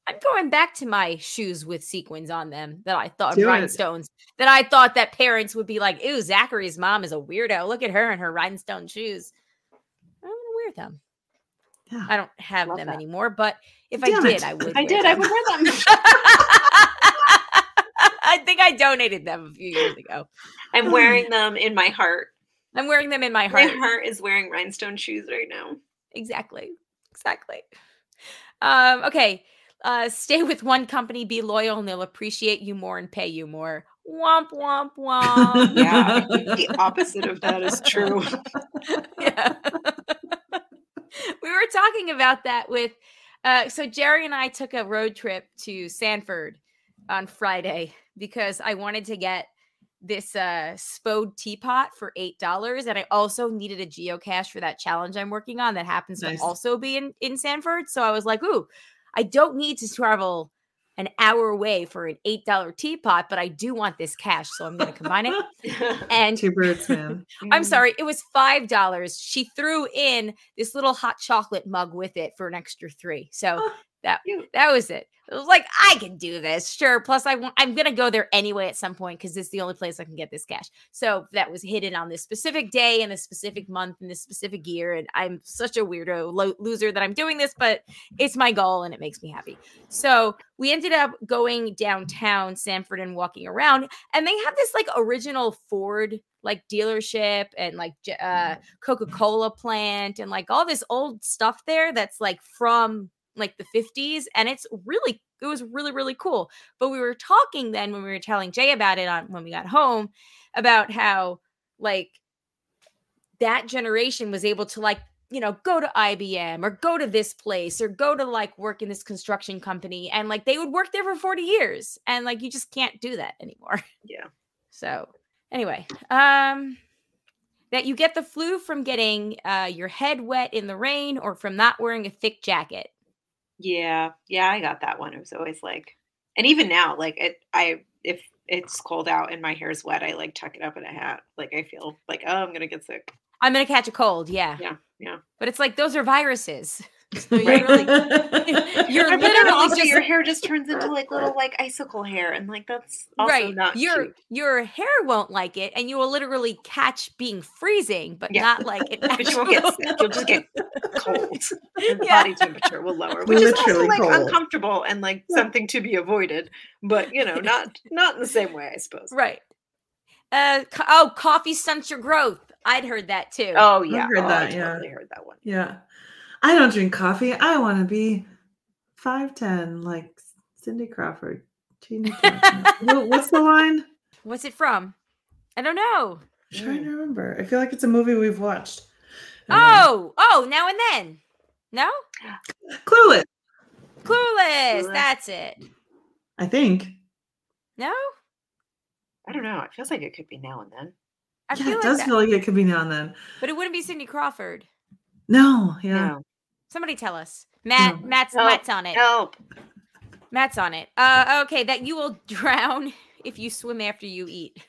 I'm going back to my shoes with sequins on them that I thought Do it. rhinestones that I thought that parents would be like, "Ew, Zachary's mom is a weirdo. Look at her and her rhinestone shoes." I'm gonna wear them. Yeah. I don't have them that. anymore, but if Damn I it. did, I would. I wear did. I would wear them. I think I donated them a few years ago. I'm wearing them in my heart. I'm wearing them in my heart. My heart is wearing rhinestone shoes right now. Exactly. Exactly. Um, okay. Uh, stay with one company, be loyal, and they'll appreciate you more and pay you more. Womp womp womp. Yeah, the opposite of that is true. yeah. we were talking about that with uh so Jerry and I took a road trip to Sanford on Friday because I wanted to get this uh spode teapot for eight dollars and I also needed a geocache for that challenge I'm working on that happens Nice. to also be in, in Sanford. So I was like, ooh, I don't need to travel an hour away for an eight dollar teapot, but I do want this cache, so I'm gonna combine it. And Two birds, man. I'm Mm. sorry, it was five dollars. She threw in this little hot chocolate mug with it for an extra three. So Oh, that cute. that was it. It was like I can do this, sure. Plus, I want I'm gonna go there anyway at some point because it's the only place I can get this cache. So that was hidden on this specific day in a specific month in this specific year, and I'm such a weirdo lo- loser that I'm doing this, but it's my goal and it makes me happy. So we ended up going downtown Sanford and walking around, and they have this like original Ford like dealership and like uh Coca-Cola plant and like all this old stuff there that's like from like the 50s and it's really it was really really cool. But we were talking then when we were telling Jay about it on when we got home about how like that generation was able to like you know go to IBM or go to this place or go to like work in this construction company and like they would work there for 40 years and like you just can't do that anymore. Yeah. So anyway, um that you get the flu from getting uh your head wet in the rain or from not wearing a thick jacket. Yeah, yeah, I got that one. It was always like, and even now, like it, I if it's cold out and my hair's wet, I like tuck it up in a hat. Like I feel like, oh, I'm gonna get sick. I'm going to catch a cold, yeah. Yeah, yeah. But it's like those are viruses. So you're Right. really But you're then literally also just your hair just turns into like little like icicle hair, and like that's also right. not your cute. your hair won't like it, and you will literally catch being freezing, but Yeah. not like it. But you won't get sick. You'll just get cold. And the Yeah. body temperature will lower, which is also like cold. uncomfortable and like something to be avoided. But you know, not not in the same way, I suppose. right. Uh co- oh, coffee stunts your growth. I'd heard that too. Oh yeah, heard oh, that, I yeah. totally heard that one. Yeah. I don't drink coffee. I want to be 5'10 like Cindy Crawford. Teeny tiny. What- What's the line? What's it from? I don't know. I'm trying to remember. I feel like it's a movie we've watched. Anyway. Oh, oh, now and then. No? Clueless, Clueless. Clueless. That's it. I think. No? I don't know. It feels like it could be now and then. I yeah, feel it like does that. feel like it could be now and then. But it wouldn't be Cindy Crawford. No, yeah. No. Somebody tell us. Matt, No. Matt's Help. Matt's on it. Help. Matt's on it. Uh okay, that you will drown if you swim after you eat.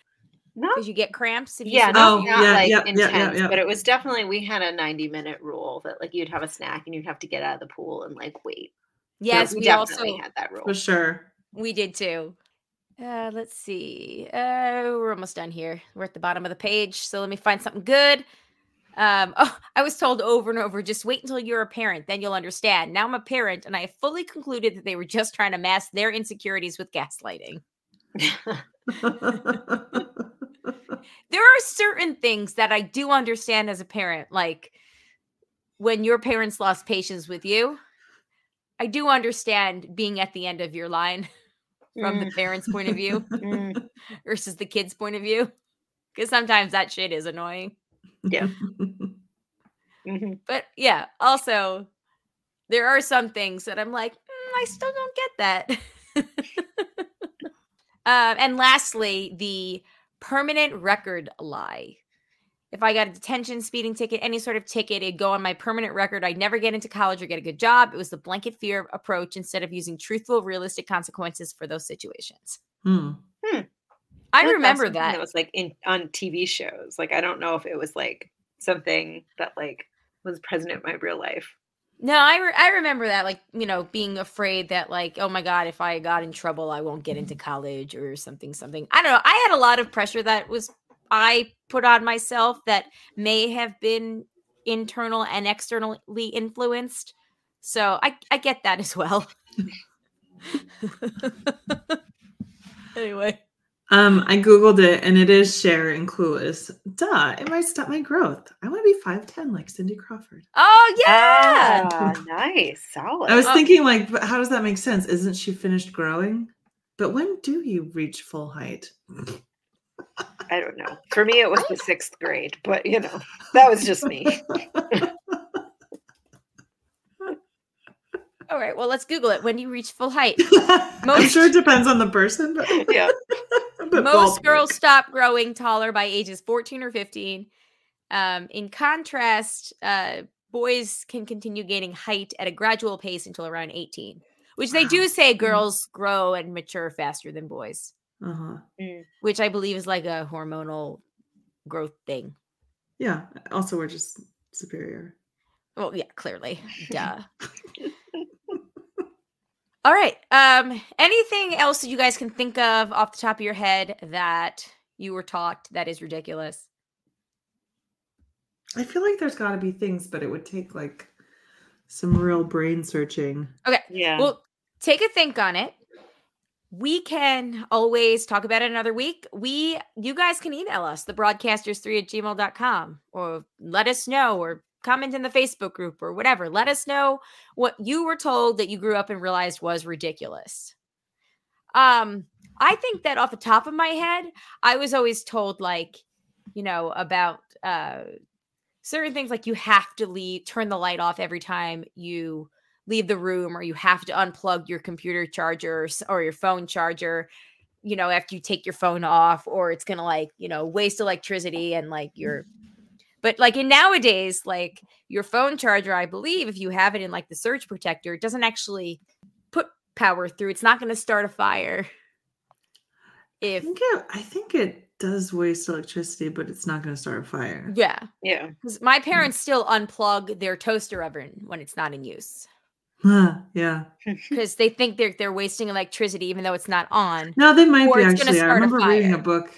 No. Because you get cramps if you Yeah, swim Oh, not yeah, like yep, yep, yep, intense, yep. but it was definitely we had a 90 minute rule that like you'd have a snack and you'd have to get out of the pool and like wait. Yes, we, we, definitely also had that rule. For sure. we did too. Uh let's see. Uh we're almost done here. We're at the bottom of the page. So let me find something good. Um, oh, I was told over and over, just wait until you're a parent, then you'll understand. Now I'm a parent, and I fully concluded that they were just trying to mask their insecurities with gaslighting. there are certain things that I do understand as a parent, like when your parents lost patience with you. I do understand being at the end of your line from the parents' point of view Mm. versus the kids' point of view. Because sometimes that shit is annoying. Yeah. Mhm. But yeah, also, there are some things that I'm like, "Mm, I still don't get that. um, and lastly, the permanent record lie. If I got a detention, speeding ticket, any sort of ticket, it'd go on my permanent record. I'd never get into college or get a good job. It was the blanket fear approach instead of using truthful, realistic consequences for those situations. Hmm. I remember that. That was like in on TV shows. Like I don't know if it was like something that like was present in my real life. No, I re- I remember that, like you know, being afraid that like, oh my god, if I got in trouble, I won't get into mm-hmm. college or something, something. I don't know. I had a lot of pressure that was I put on myself that may have been internal and externally influenced. So I I get that as well. anyway, Um, I googled it and it is Cher and clueless. Duh, it might stop my growth. I want to be 5'10 like Cindy Crawford. oh yeah, Ah, nice, solid. I was Oh. thinking, like, but how does that make sense? Isn't she finished growing? But when do you reach full height? I don't know. For me, it was the sixth grade, but you know, that was just me. All right, well, let's Google it. When do you reach full height? I'm Most- sure it depends on the person, but, Yeah. but Most ballpark. girls stop growing taller by ages 14 or 15. Um, in contrast, uh, boys can continue gaining height at a gradual pace until around 18, which they do say girls grow and mature faster than boys, Uh-huh. which I believe is like a hormonal growth thing. Yeah. Also, we're just superior. Well, yeah, clearly. Duh. All right. Um, anything else that you guys can think of off the top of your head that you were taught that is ridiculous? I feel like there's got to be things, but it would take like some real brain searching. Okay. Yeah. Well, take a think on it. We can always talk about it another week. We you guys can email us, the broadcasters3 at gmail.com, or let us know, or comment in the Facebook group or whatever. Let us know what you were told that you grew up and realized was ridiculous. Um, I think that off the top of my head, I was always told like, you know, about uh certain things like you have to leave turn the light off every time you leave the room or you have to unplug your computer charger or, your phone charger you know after you take your phone off or it's gonna like you know waste electricity and like your but like in nowadays like your phone charger i believe if you have it in like the surge protector it doesn't actually put power through it's not gonna start a fire I if think it, I think it does waste electricity, but it's not going to start a fire. yeah yeah. 'cause my hmm. parents still unplug their toaster oven when it's not in use Huh, yeah. because they think they're they're wasting electricity even though it's not on No, they might Or be it's actually. I start a remember reading a book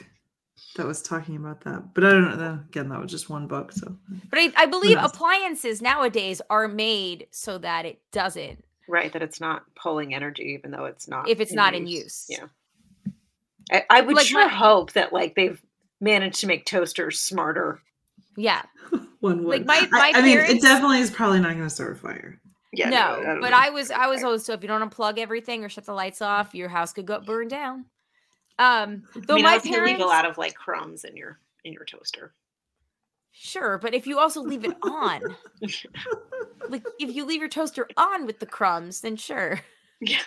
that was talking about that, but I don't know. Again, that was just one book. So But I, I believe appliances nowadays are made so that it doesn't Right. That it's not pulling energy, even though it's not. if it's not in use. Yeah. I, I would Like sure my- hope that like they've managed to make toasters smarter. Yeah. one would. Like, my- I- my I, mean, it definitely is probably not going to start a fire. Yeah. no, don't but know. I was I was always so if you don't unplug everything or shut the lights off, your house could go burn down. Um though I mean, my parents leave a lot of like crumbs in your in your toaster. Sure, but if you also leave it on, like if you leave your toaster on with the crumbs, then sure. Yeah.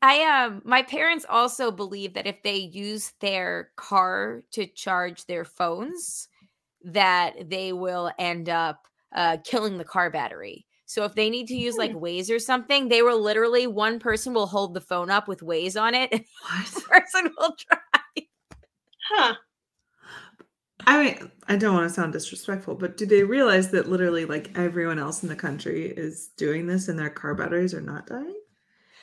I um my parents also believe that if they use their car to charge their phones, that they will end up uh killing the car battery. So if they need to use like hmm. Waze or something, they will literally one person will hold the phone up with Waze on it, and What? person will drive. Huh. I mean, I don't want to sound disrespectful, but do they realize that literally like everyone else in the country is doing this and their car batteries are not dying?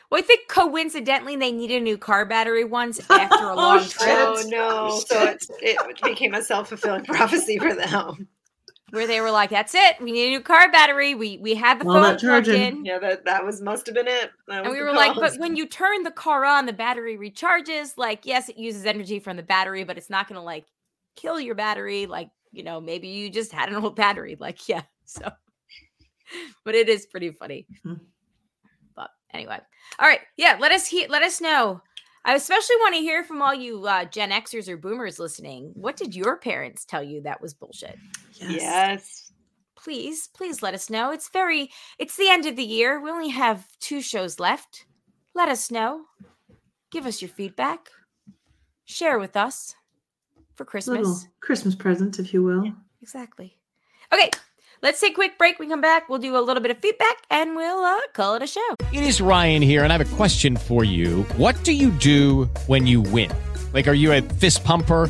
Well, I think coincidentally they needed a new car battery once after a Oh, long shit. trip. Oh no! So it's, it became a self fulfilling prophecy for them. Where they were like, "That's it. We need a new car battery. We we had the All phone plugged charging. in." Yeah, that that was must have been it. That And we the were like, but when you turn the car on, the battery recharges. Like, yes, it uses energy from the battery, but it's not going to like kill your battery. Like, you know, maybe you just had an old battery. Like, yeah. So, but it is pretty funny. Mhm. But anyway, all right. Yeah. Let us hear, let us know. I especially want to hear from all you uh, Gen Xers or Boomers listening. What did your parents tell you that was bullshit? yes, please please let us know. It's very it's the end of the year. We only have two shows left. Let us know. Give us your feedback. Share with us for christmas. Little Christmas present, if you will. exactly. Okay let's take a quick break we come back we'll do a little bit of feedback and we'll uh, call it a show It is Ryan here, and I have a question for you. What do you do when you win? Like, are you a fist pumper?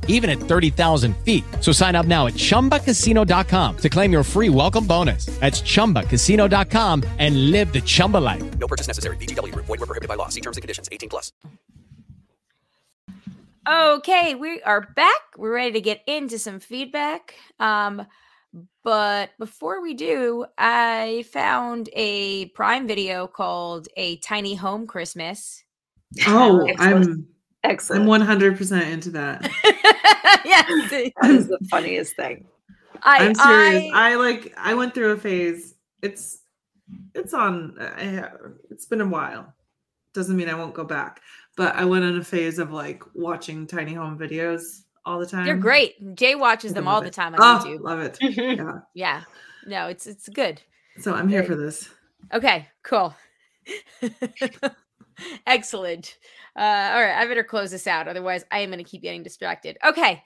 even at 30,000 feet. So sign up now at chumbacasino.com to claim your free welcome bonus. That's chumbacasino.com and live the Chumba life. No purchase necessary. VGW Group. Void were prohibited by law. See terms and conditions. 18 plus. Okay, we are back. We're ready to get into some feedback. Um, but before we do, I found a Prime video called "A Tiny Home Christmas." Oh, I'm Excellent. I'm 100 percent into that. yes, that is the funniest thing. I, I'm serious. I- I, like I went through a phase. It's it's on. I it's been a while. Doesn't mean I won't go back. But I went in a phase of like watching tiny home videos all the time. they're great. Jay watches them all it. the time on Oh, YouTube. love it. Yeah. Yeah, no, it's it's good. So I'm here for this. Okay, cool. Excellent. Uh, all right, I better close this out. Otherwise, I am going to keep getting distracted. Okay.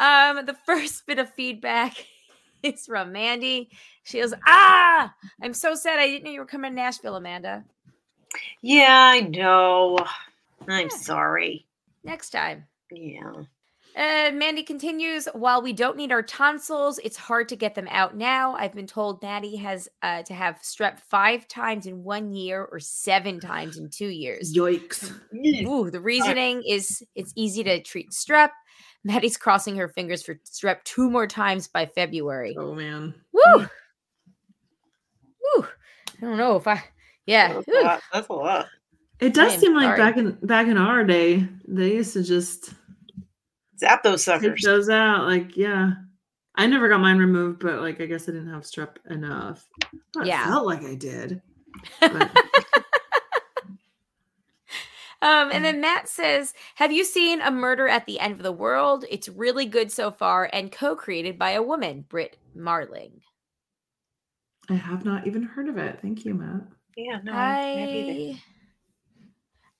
Um, the first bit of feedback is from Mandy. She goes, Ah, I'm so sad I didn't know you were coming to Nashville, Amanda. Yeah, I know. I'm sorry. Next time. Yeah. Uh, Mandy continues, while we don't need our tonsils, it's hard to get them out now. I've been told Maddie has uh, to have strep five times in one year or seven times in two years. Yikes. Ooh, the reasoning is it's easy to treat strep. Maddie's crossing her fingers for strep two more times by February. Oh man. Woo! Woo! I don't know if I, yeah. That's a lot. That's a lot. It does I seem like sorry. back in back in our day, they used to just Zap those take suckers. those out. Like, yeah. I never got mine removed, but like I guess I didn't have strep enough. Well, Yeah. Felt like I did. But Um, and then Matt says, Have you seen A Murder at the End of the World? It's really good so far and co created by a woman, Brit Marling. I have not even heard of it. Thank you, Matt. Yeah, no, I have either.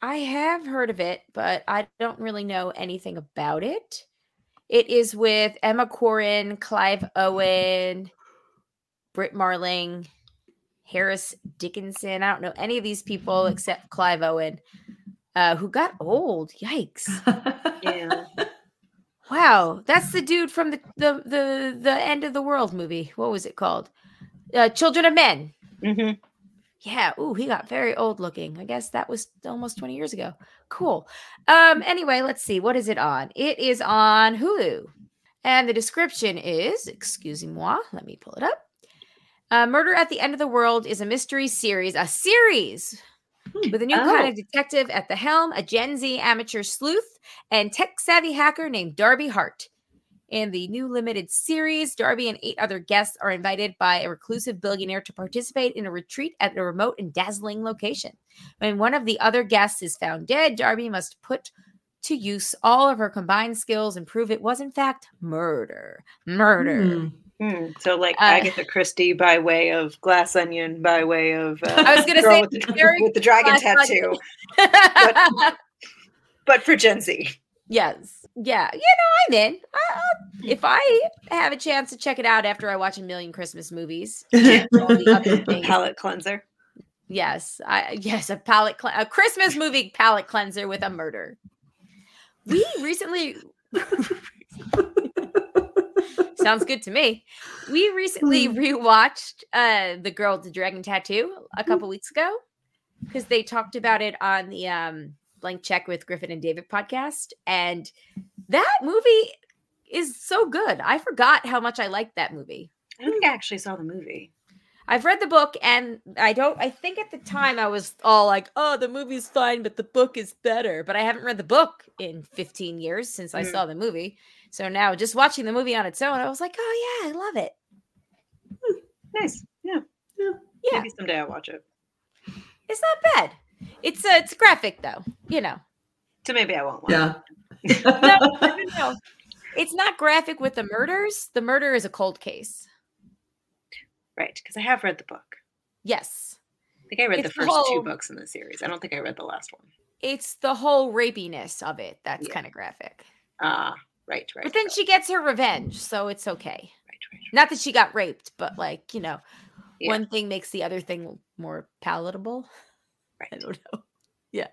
I I have heard of it, but I don't really know anything about it. It is with Emma Corrin, Clive Owen, Brit Marling, Harris Dickinson. I don't know any of these people except Clive Owen, uh, who got old. Yikes! Yeah. Wow, that's the dude from the the the the end of the world movie. What was it called? Uh, Children of Men. hmm Yeah. Ooh, he got very old looking. I guess that was almost 20 years ago. Cool. Um, anyway, let's see. What is it on? It is on Hulu. And the description is, excuse moi, let me pull it up. Uh, Murder at the End of the World is a mystery series, a series with a new kind Oh. of detective at the helm, a Gen Z amateur sleuth, and tech savvy hacker named Darby Hart. In the new limited series, Darby and eight other guests are invited by a reclusive billionaire to participate in a retreat at a remote and dazzling location. When one of the other guests is found dead, Darby must put to use all of her combined skills and prove it was, in fact, murder. Murder. Hmm. So like Uh, Agatha Christie by way of Glass Onion, by way of uh, I was gonna say with the, with the dragon tattoo, Onion. but for Gen Z. yes. Yeah. You know, I'm in. I, if I have a chance to check it out after I watch a million Christmas movies, and all the other Palate cleanser. Yes, I yes, a palate cle- a Christmas movie palate cleanser with a murder. We recently sounds good to me. We recently rewatched uh The Girl with the Dragon Tattoo a couple weeks ago because they talked about it on the um Blank Check with Griffin and David podcast and that movie is so good. I forgot how much I liked that movie. I think I actually saw the movie. I've read the book and I don't I think at the time I was all like, "Oh, the movie's fine, but the book is better." But I haven't read the book in 15 years since I Mm. saw the movie. So now just watching the movie on its own, I was like, "Oh yeah, I love it." Nice. Yeah. Yeah. Yeah. Maybe someday I'll watch it. It's not bad. It's uh, it's graphic though, you know. So maybe I won't watch Yeah. No, no, no, no. It's not graphic with the murders. The murder is a cold case. Right. Because I have read the book. Yes. I think I read It's the the first whole- two books in the series. I don't think I read the last one. It's the whole rapiness of it that's Yeah. kind of graphic. Ah, right, right. But then she gets her revenge, so it's okay. right, right. Not that she got raped, but like, you know, Yeah. one thing makes the other thing more palatable. I don't know. Yeah.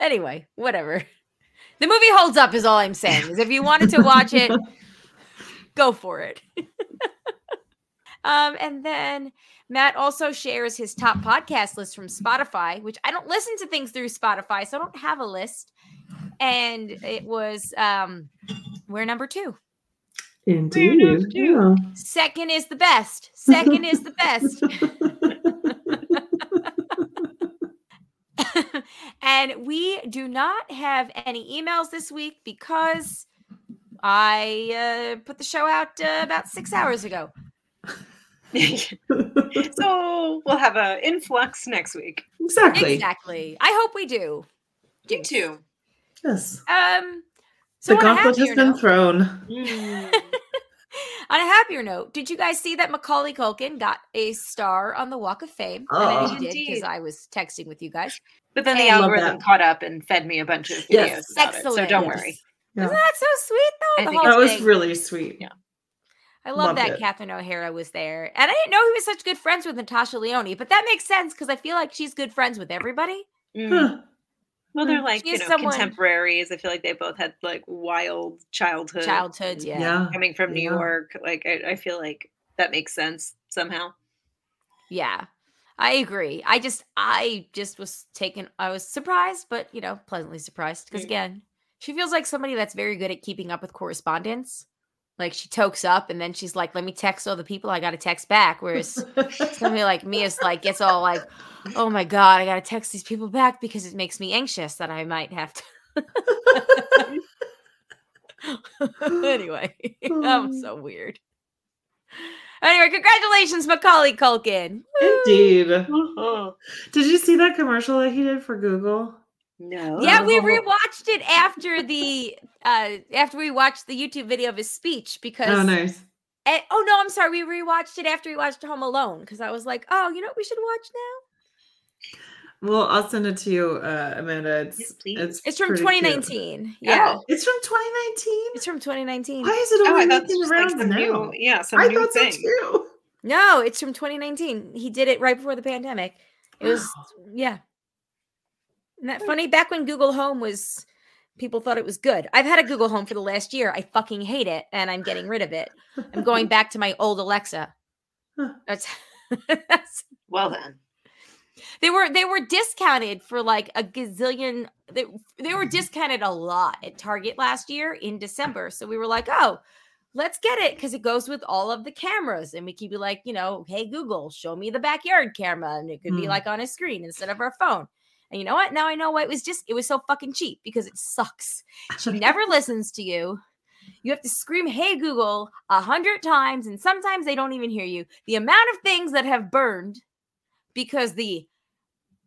Anyway, whatever. The movie holds up is all I'm saying. Is if you wanted to watch it, go for it. um, and then Matt also shares his top podcast list from Spotify, which I don't listen to things through Spotify, so I don't have a list. And it was um we're number two. Indeed. Yeah. Second is the best. Second is the best. And we do not have any emails this week because I uh, put the show out uh, about six hours ago. so we'll have an influx next week. exactly. Exactly. I hope we do. Me too. Yes. Um. So the on gauntlet has been note- thrown. On a happier note, did you guys see that Macaulay Culkin got a star on the Walk of Fame? I know Oh. you did because I was texting with you guys. But then the And- algorithm caught up and fed me a bunch of videos Yes. about it. So don't Yes. worry. Yeah. Isn't that so sweet though? The whole That was thing. really sweet. Yeah. I love Loved that it. Catherine O'Hara was there. And I didn't know he was such good friends with Natasha Lyonne, but that makes sense because I feel like she's good friends with everybody. Mm. Huh. Well, they're like, She you know, someone- contemporaries. I feel like they both had like wild childhood. Childhoods, yeah. Yeah. Coming from New York. Like, I, I feel like that makes sense somehow. Yeah. I agree. I just I just was taken I was surprised, but you know, pleasantly surprised. Because again, she feels like somebody that's very good at keeping up with correspondence. Like she tokes up and then she's like, let me text all the people I gotta text back. Whereas somebody like me is like gets all like, oh my god, I gotta text these people back because it makes me anxious that I might have to anyway, I'm so weird. Anyway, congratulations, Macaulay Culkin. Woo! Indeed. Uh-huh. Did you see that commercial that he did for Google? No. Yeah, we Oh. rewatched it after the uh after we watched the YouTube video of his speech because Oh, nice. and- oh no, I'm sorry, we rewatched it after we watched Home Alone because I was like, oh, you know what we should watch now? Well, I'll send it to you, uh, Amanda. It's Yes, it's It's from pretty cute. 2019. Yeah, Oh. It's from 2019. it's from 2019. Why is it Oh, I only thought this making was like now? new, yeah, some I new thought thing. so too. No, it's from 2019. He did it right before the pandemic. It was Wow. yeah. Isn't that funny? Back when Google Home was people thought it was good. I've had a Google Home for the last year. I fucking hate it and I'm getting rid of it. I'm going back to my old Alexa. Huh. That's, that's Well then. They were they were discounted for like a gazillion they, they were discounted a lot at Target last year in December. So we were like, "Oh, let's get it because it goes with all of the cameras and we could be like, you know, hey Google, show me the backyard camera and it could be Hmm. like on a screen instead of our phone." And you know what? Now I know why it was just it was so fucking cheap because it sucks. She never listens to you. You have to scream, hey, Google, a hundred times, and sometimes they don't even hear you. The amount of things that have burned because the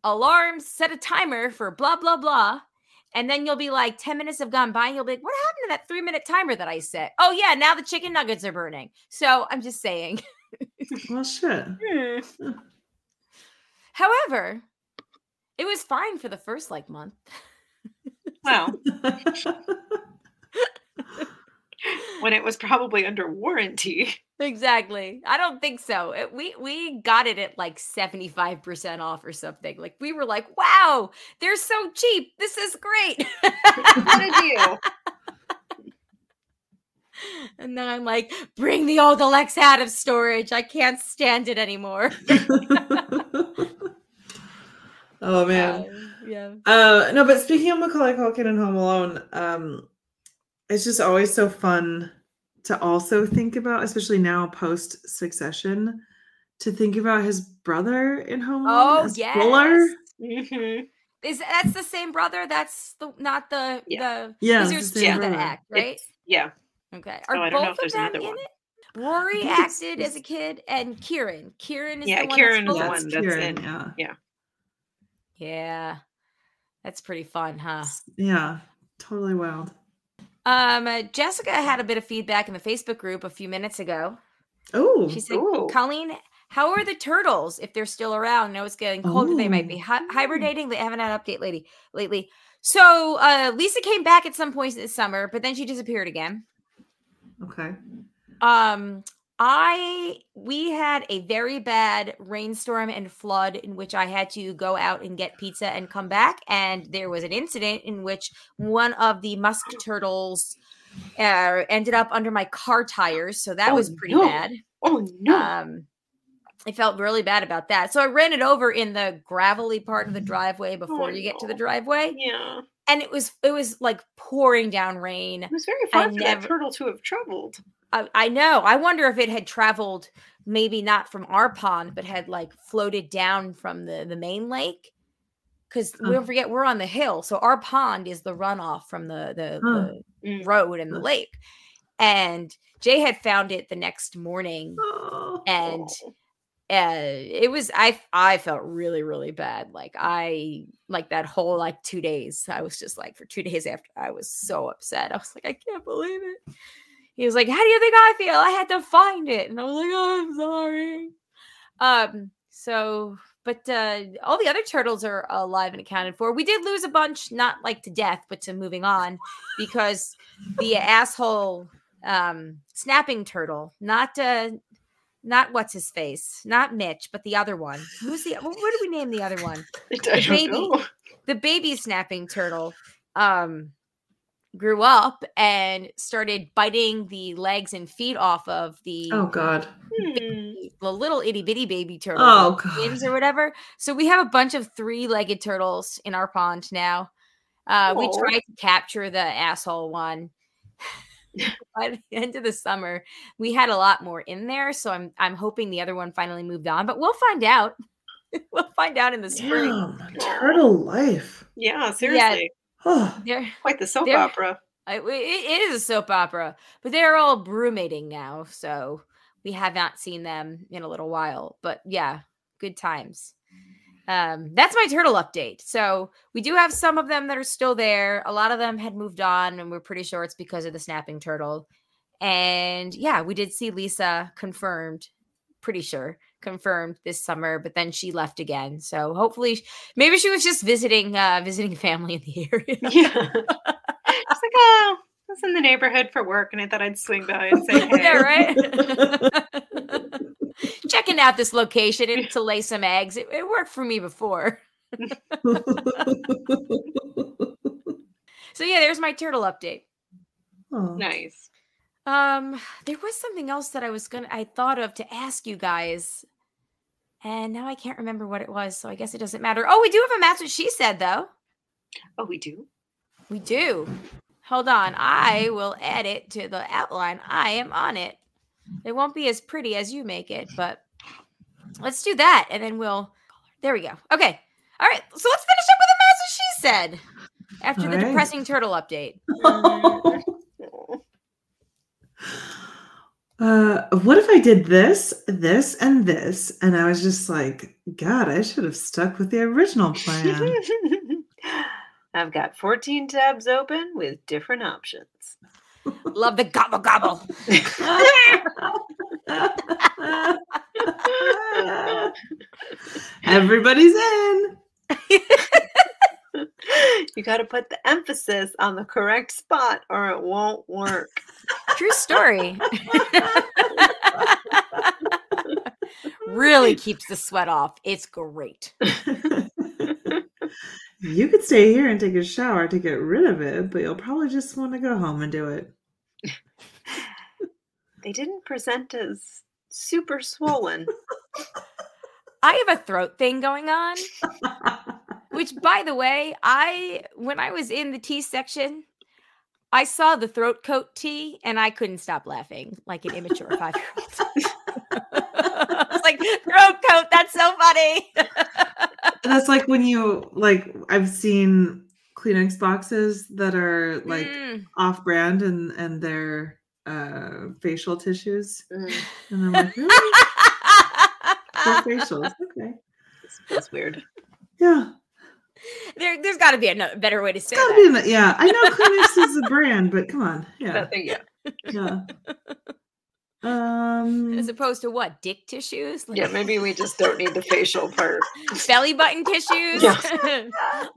alarm set a timer for blah, blah, blah. And then you'll be like, 10 minutes have gone by, and you'll be like, what happened to that three minute timer that I set? Oh, yeah, now the chicken nuggets are burning. So I'm just saying. Well, shit. Hmm. However, it was fine for the first like month. Well, when it was probably under warranty. Exactly. I don't think so. It- we we got it at like 75% off or something. Like we were like, "Wow, they're so cheap. This is great." What a deal. and then I'm like, "Bring the old Alexa out of storage. I can't stand it anymore." oh man. Uh, yeah. Uh, no, but speaking of Macaulay Culkin and Home Alone, um, it's just always so fun to also think about, especially now post Succession, to think about his brother in Home Alone. Oh as yes. Fuller. Mm-hmm. Is that's the same brother? That's the not the Yeah. the Yeah, These it's the same that act, right? It's, yeah. Okay. Oh, Are I don't know both if there's of them another in one. it? Rory it's- acted as a kid, and Kieran. Kieran is Yeah, the one Kieran that's the one That's that's Kieran, in. yeah. Yeah, that's pretty fun, huh? Yeah. Totally wild. Um, Jessica had a bit of feedback in the Facebook group a few minutes ago. Oh. She said, Ooh. "Colleen, how are the turtles if they're still around? I know it's getting colder. They might be hi- hibernating. They haven't had an update lately. Lately, so uh, Lisa came back at some point this summer, but then she disappeared again. Okay. Um, I we had a very bad rainstorm and flood in which I had to go out and get pizza and come back, and there was an incident in which one of the musk turtles uh, ended up under my car tires, so that Oh, was pretty no. bad. Oh no. Um, I felt really bad about that. So I ran it over in the gravelly part of the driveway before Oh, you get to the driveway, yeah. and it was it was like pouring down rain. It was very I far for never- that turtle to have traveled. I, I know. I wonder if it had traveled maybe not from our pond, but had like floated down from the the main lake. Because we don't forget we're on the hill, so our pond is the runoff from the the, Huh. the Mm. road and the lake. And Jay had found it the next morning, Oh. and Oh. uh it was i i felt really really bad like i like that whole like two days i was just like for two days after i was so upset i was like i can't believe it he was like how do you think i feel i had to find it and i was like oh i'm sorry um so but uh all the other turtles are alive and accounted for we did lose a bunch not like to death but to moving on because the asshole um snapping turtle not uh not what's his face, not Mitch, but the other one. Who's the? What, did we name the other one? I The baby, know. the baby snapping turtle, um, grew up and started biting the legs and feet off of the Oh God. Hmm. the little itty bitty baby turtle, Oh, the twins or whatever. So we have a bunch of three legged turtles in our pond now. Uh, we tried to capture the asshole one. By the end of the summer, we had a lot more in there, so I'm I'm hoping the other one finally moved on, but we'll find out. we'll find out in the spring. Damn, turtle life. Yeah, seriously. Oh, They're Quite the soap opera. It it is a soap opera, but they're all brumating now, so we have not seen them in a little while. But yeah, good times. Um, that's my turtle update. So we do have some of them that are still there. A lot of them had moved on, and we're pretty sure it's because of the snapping turtle. And yeah, we did see Lisa confirmed, pretty sure confirmed this summer, but then she left again. So hopefully, maybe she was just visiting, uh, visiting family in the area. Yeah. It's like, oh, I was in the neighborhood for work and I thought I'd swing by and say hey. yeah, right. Checking out this location and to lay some eggs. It, it worked for me before. So yeah, there's my turtle update. Oh. Nice. Um, there was something else that I was gonna I thought of to ask you guys, and now I can't remember what it was. So I guess it doesn't matter. Oh, we do have a match what she said though. Oh, we do? We do. Hold on, I will add it to the outline. I am on it. It won't be as pretty as you make it, but let's do that, and then we'll. There we go. Okay. All right. So let's finish up with the match what she said after the All right. depressing turtle update. Oh. Uh, what if I did this, this, and this, and I was just like, God, I should have stuck with the original plan. I've got 14 tabs open with different options. Love the gobble gobble. Everybody's in. you got to put the emphasis on the correct spot or it won't work. True story. really keeps the sweat off. It's great. You could stay here and take a shower to get rid of it, but you'll probably just want to go home and do it. They didn't present as super swollen. I have a throat thing going on, which, by the way, I when I was in the tea section, I saw the throat coat tea and I couldn't stop laughing like an immature five year old. I was like, throat coat. That's so funny. That's like when you like I've seen Kleenex boxes that are like Mm. off brand and and they're uh facial tissues. Mm, And I'm like, really? Facials. Okay. That's weird. Yeah. there, there's got to be a no- better way to say Gotta that. be in the, yeah. I know Kleenex is a brand, but come on. Yeah. That thing, yeah. Yeah. Um As opposed to what? Dick tissues? Like Yeah, maybe we just don't need the facial part. belly button tissues?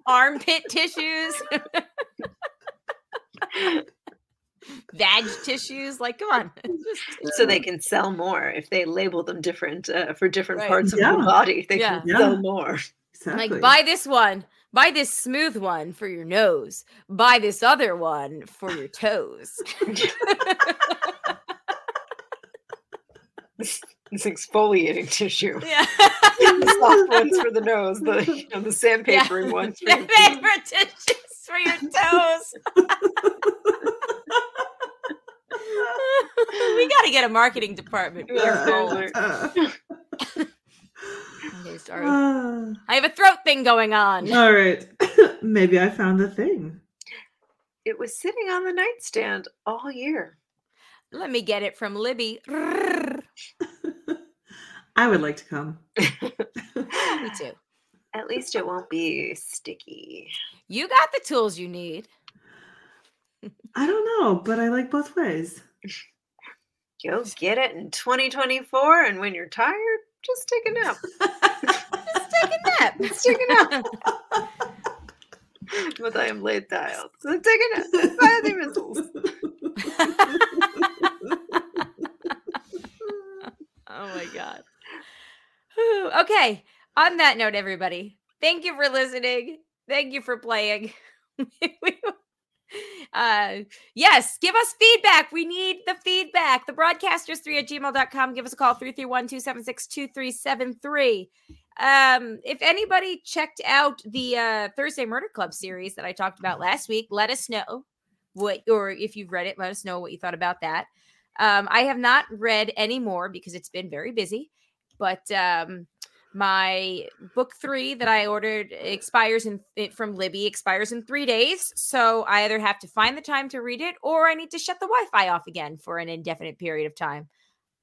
Armpit tissues? Vag tissues? Like, come on. Just- So they can sell more if they label them different uh, for different Right. parts of Yeah. the body. They Yeah. can Yeah. sell more. exactly. like, buy this one. Buy this smooth one for your nose. Buy this other one for your toes. This exfoliating tissue. yeah. The soft ones for the nose, the you know, the sandpapering ones for The your feet. tissues for your toes. we got to get a marketing department. for our goals. Okay, sorry. uh, I have a throat thing going on. all right. Maybe I found the thing. It was sitting on the nightstand all year. Let me get it from Libby. I would like to come. Me too. At least it won't be sticky. You got the tools you need. I don't know, but I like both ways. Go get it in 2024, and when you're tired, just take a nap. A nap. Just take a nap. but I am late dialed. So take a nap. Fire the missiles. Oh my god. Whew. Okay. On that note, everybody, thank you for listening. Thank you for playing. uh yes, give us feedback. We need the feedback. The broadcasters3 at gmail.com. Give us a call 331-276-2373. Um, if anybody checked out the uh Thursday Murder Club series that I talked about last week, let us know what or if you've read it, let us know what you thought about that. Um, I have not read any more because it's been very busy, but um, my book three that I ordered expires in it from Libby expires in three days. So I either have to find the time to read it or I need to shut the Wi-Fi off again for an indefinite period of time.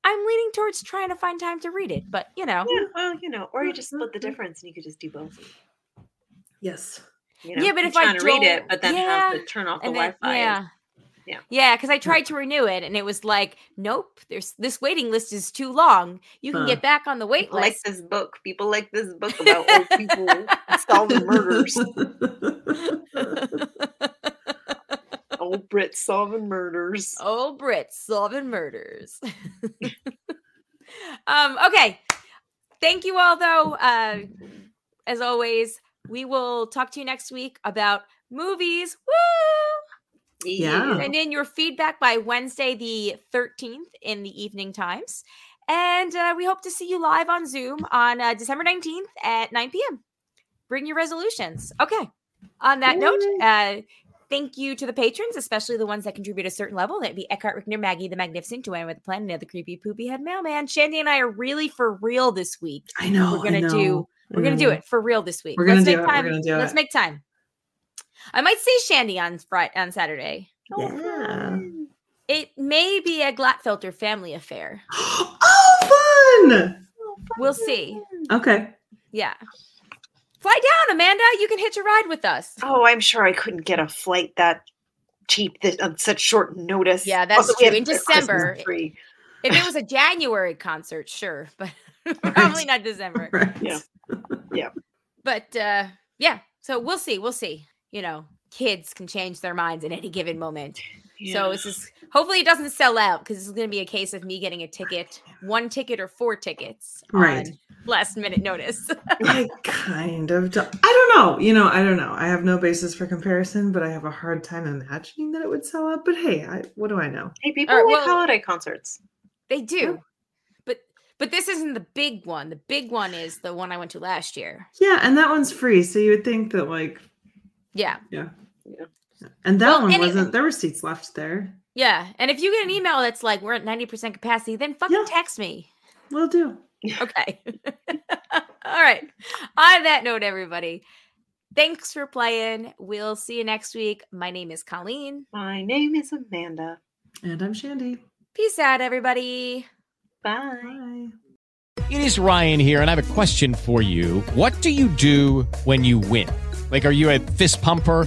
I'm leaning towards trying to find time to read it, but you know, Yeah, well, you know, or you just mm-hmm, split the mm-hmm. difference and you could just do both. Yes. You know, Yeah, but if I trying to read it, don't- but then yeah, have to turn off the then- Wi-Fi. yeah. Yeah. Yeah, because I tried to renew it and it was like, nope, there's this waiting list is too long. You can Huh. get back on the wait People like this book. People like this book about old people solving murders. old Brits solving murders. Old Brits solving murders. um, okay. Thank you all though. Uh as always, we will talk to you next week about movies. Woo! Yeah. And in your feedback by Wednesday the 13th in the evening times. And uh, we hope to see you live on Zoom on uh, December 19th at 9 p.m. Bring your resolutions. Okay. On that note, uh, thank you to the patrons, especially the ones that contribute a certain level. That'd be Eckhart Rickner, Maggie the Magnificent, Joanne with the Plan, and the creepy poopy head mailman. Shandy and I are really for real this week. I know. We're gonna know, do we're I gonna do mm. it for real this week. We're gonna Let's do make it, we're time. gonna do Let's it. make time. I might see Shandy on Friday on Saturday. Yeah. Oh, it may be a Glatfelter family affair. Oh, fun! We'll see. Okay. Yeah. Fly down, Amanda. You can hitch a ride with us. Oh, I'm sure I couldn't get a flight that cheap this, on such short notice. Yeah, that's Also, we true. In December. If it was a January concert, sure, but probably not December. Right. Yeah. Yeah. But uh yeah, so we'll see. We'll see. You know, kids can change their minds at any given moment. So Yeah. it's just hopefully it doesn't sell out because this is going to be a case of me getting a ticket, one ticket or four tickets, Right. on last minute notice. I kind of don't, I don't know. You know, I don't know. I have no basis for comparison, but I have a hard time imagining that it would sell out. But hey, I, what do I know? Hey, people All right, like well- holiday concerts. they do, but but this isn't the big one. The big one is the one I went to last year. Yeah, and that one's free, so you would think that like Yeah, yeah. Yeah. And that Well, one any- wasn't there were seats left there. yeah. And if you get an mm. email that's like we're at ninety percent capacity, then fucking Yeah. text me. Will do. Okay. All right. On that note, everybody, thanks for playing. We'll see you next week. My name is Colleen. My name is Amanda. And I'm Shandy. Peace out, everybody. Bye. Bye. It is Ryan here, and I have a question for you. What do you do when you win? Like, are you a fist pumper?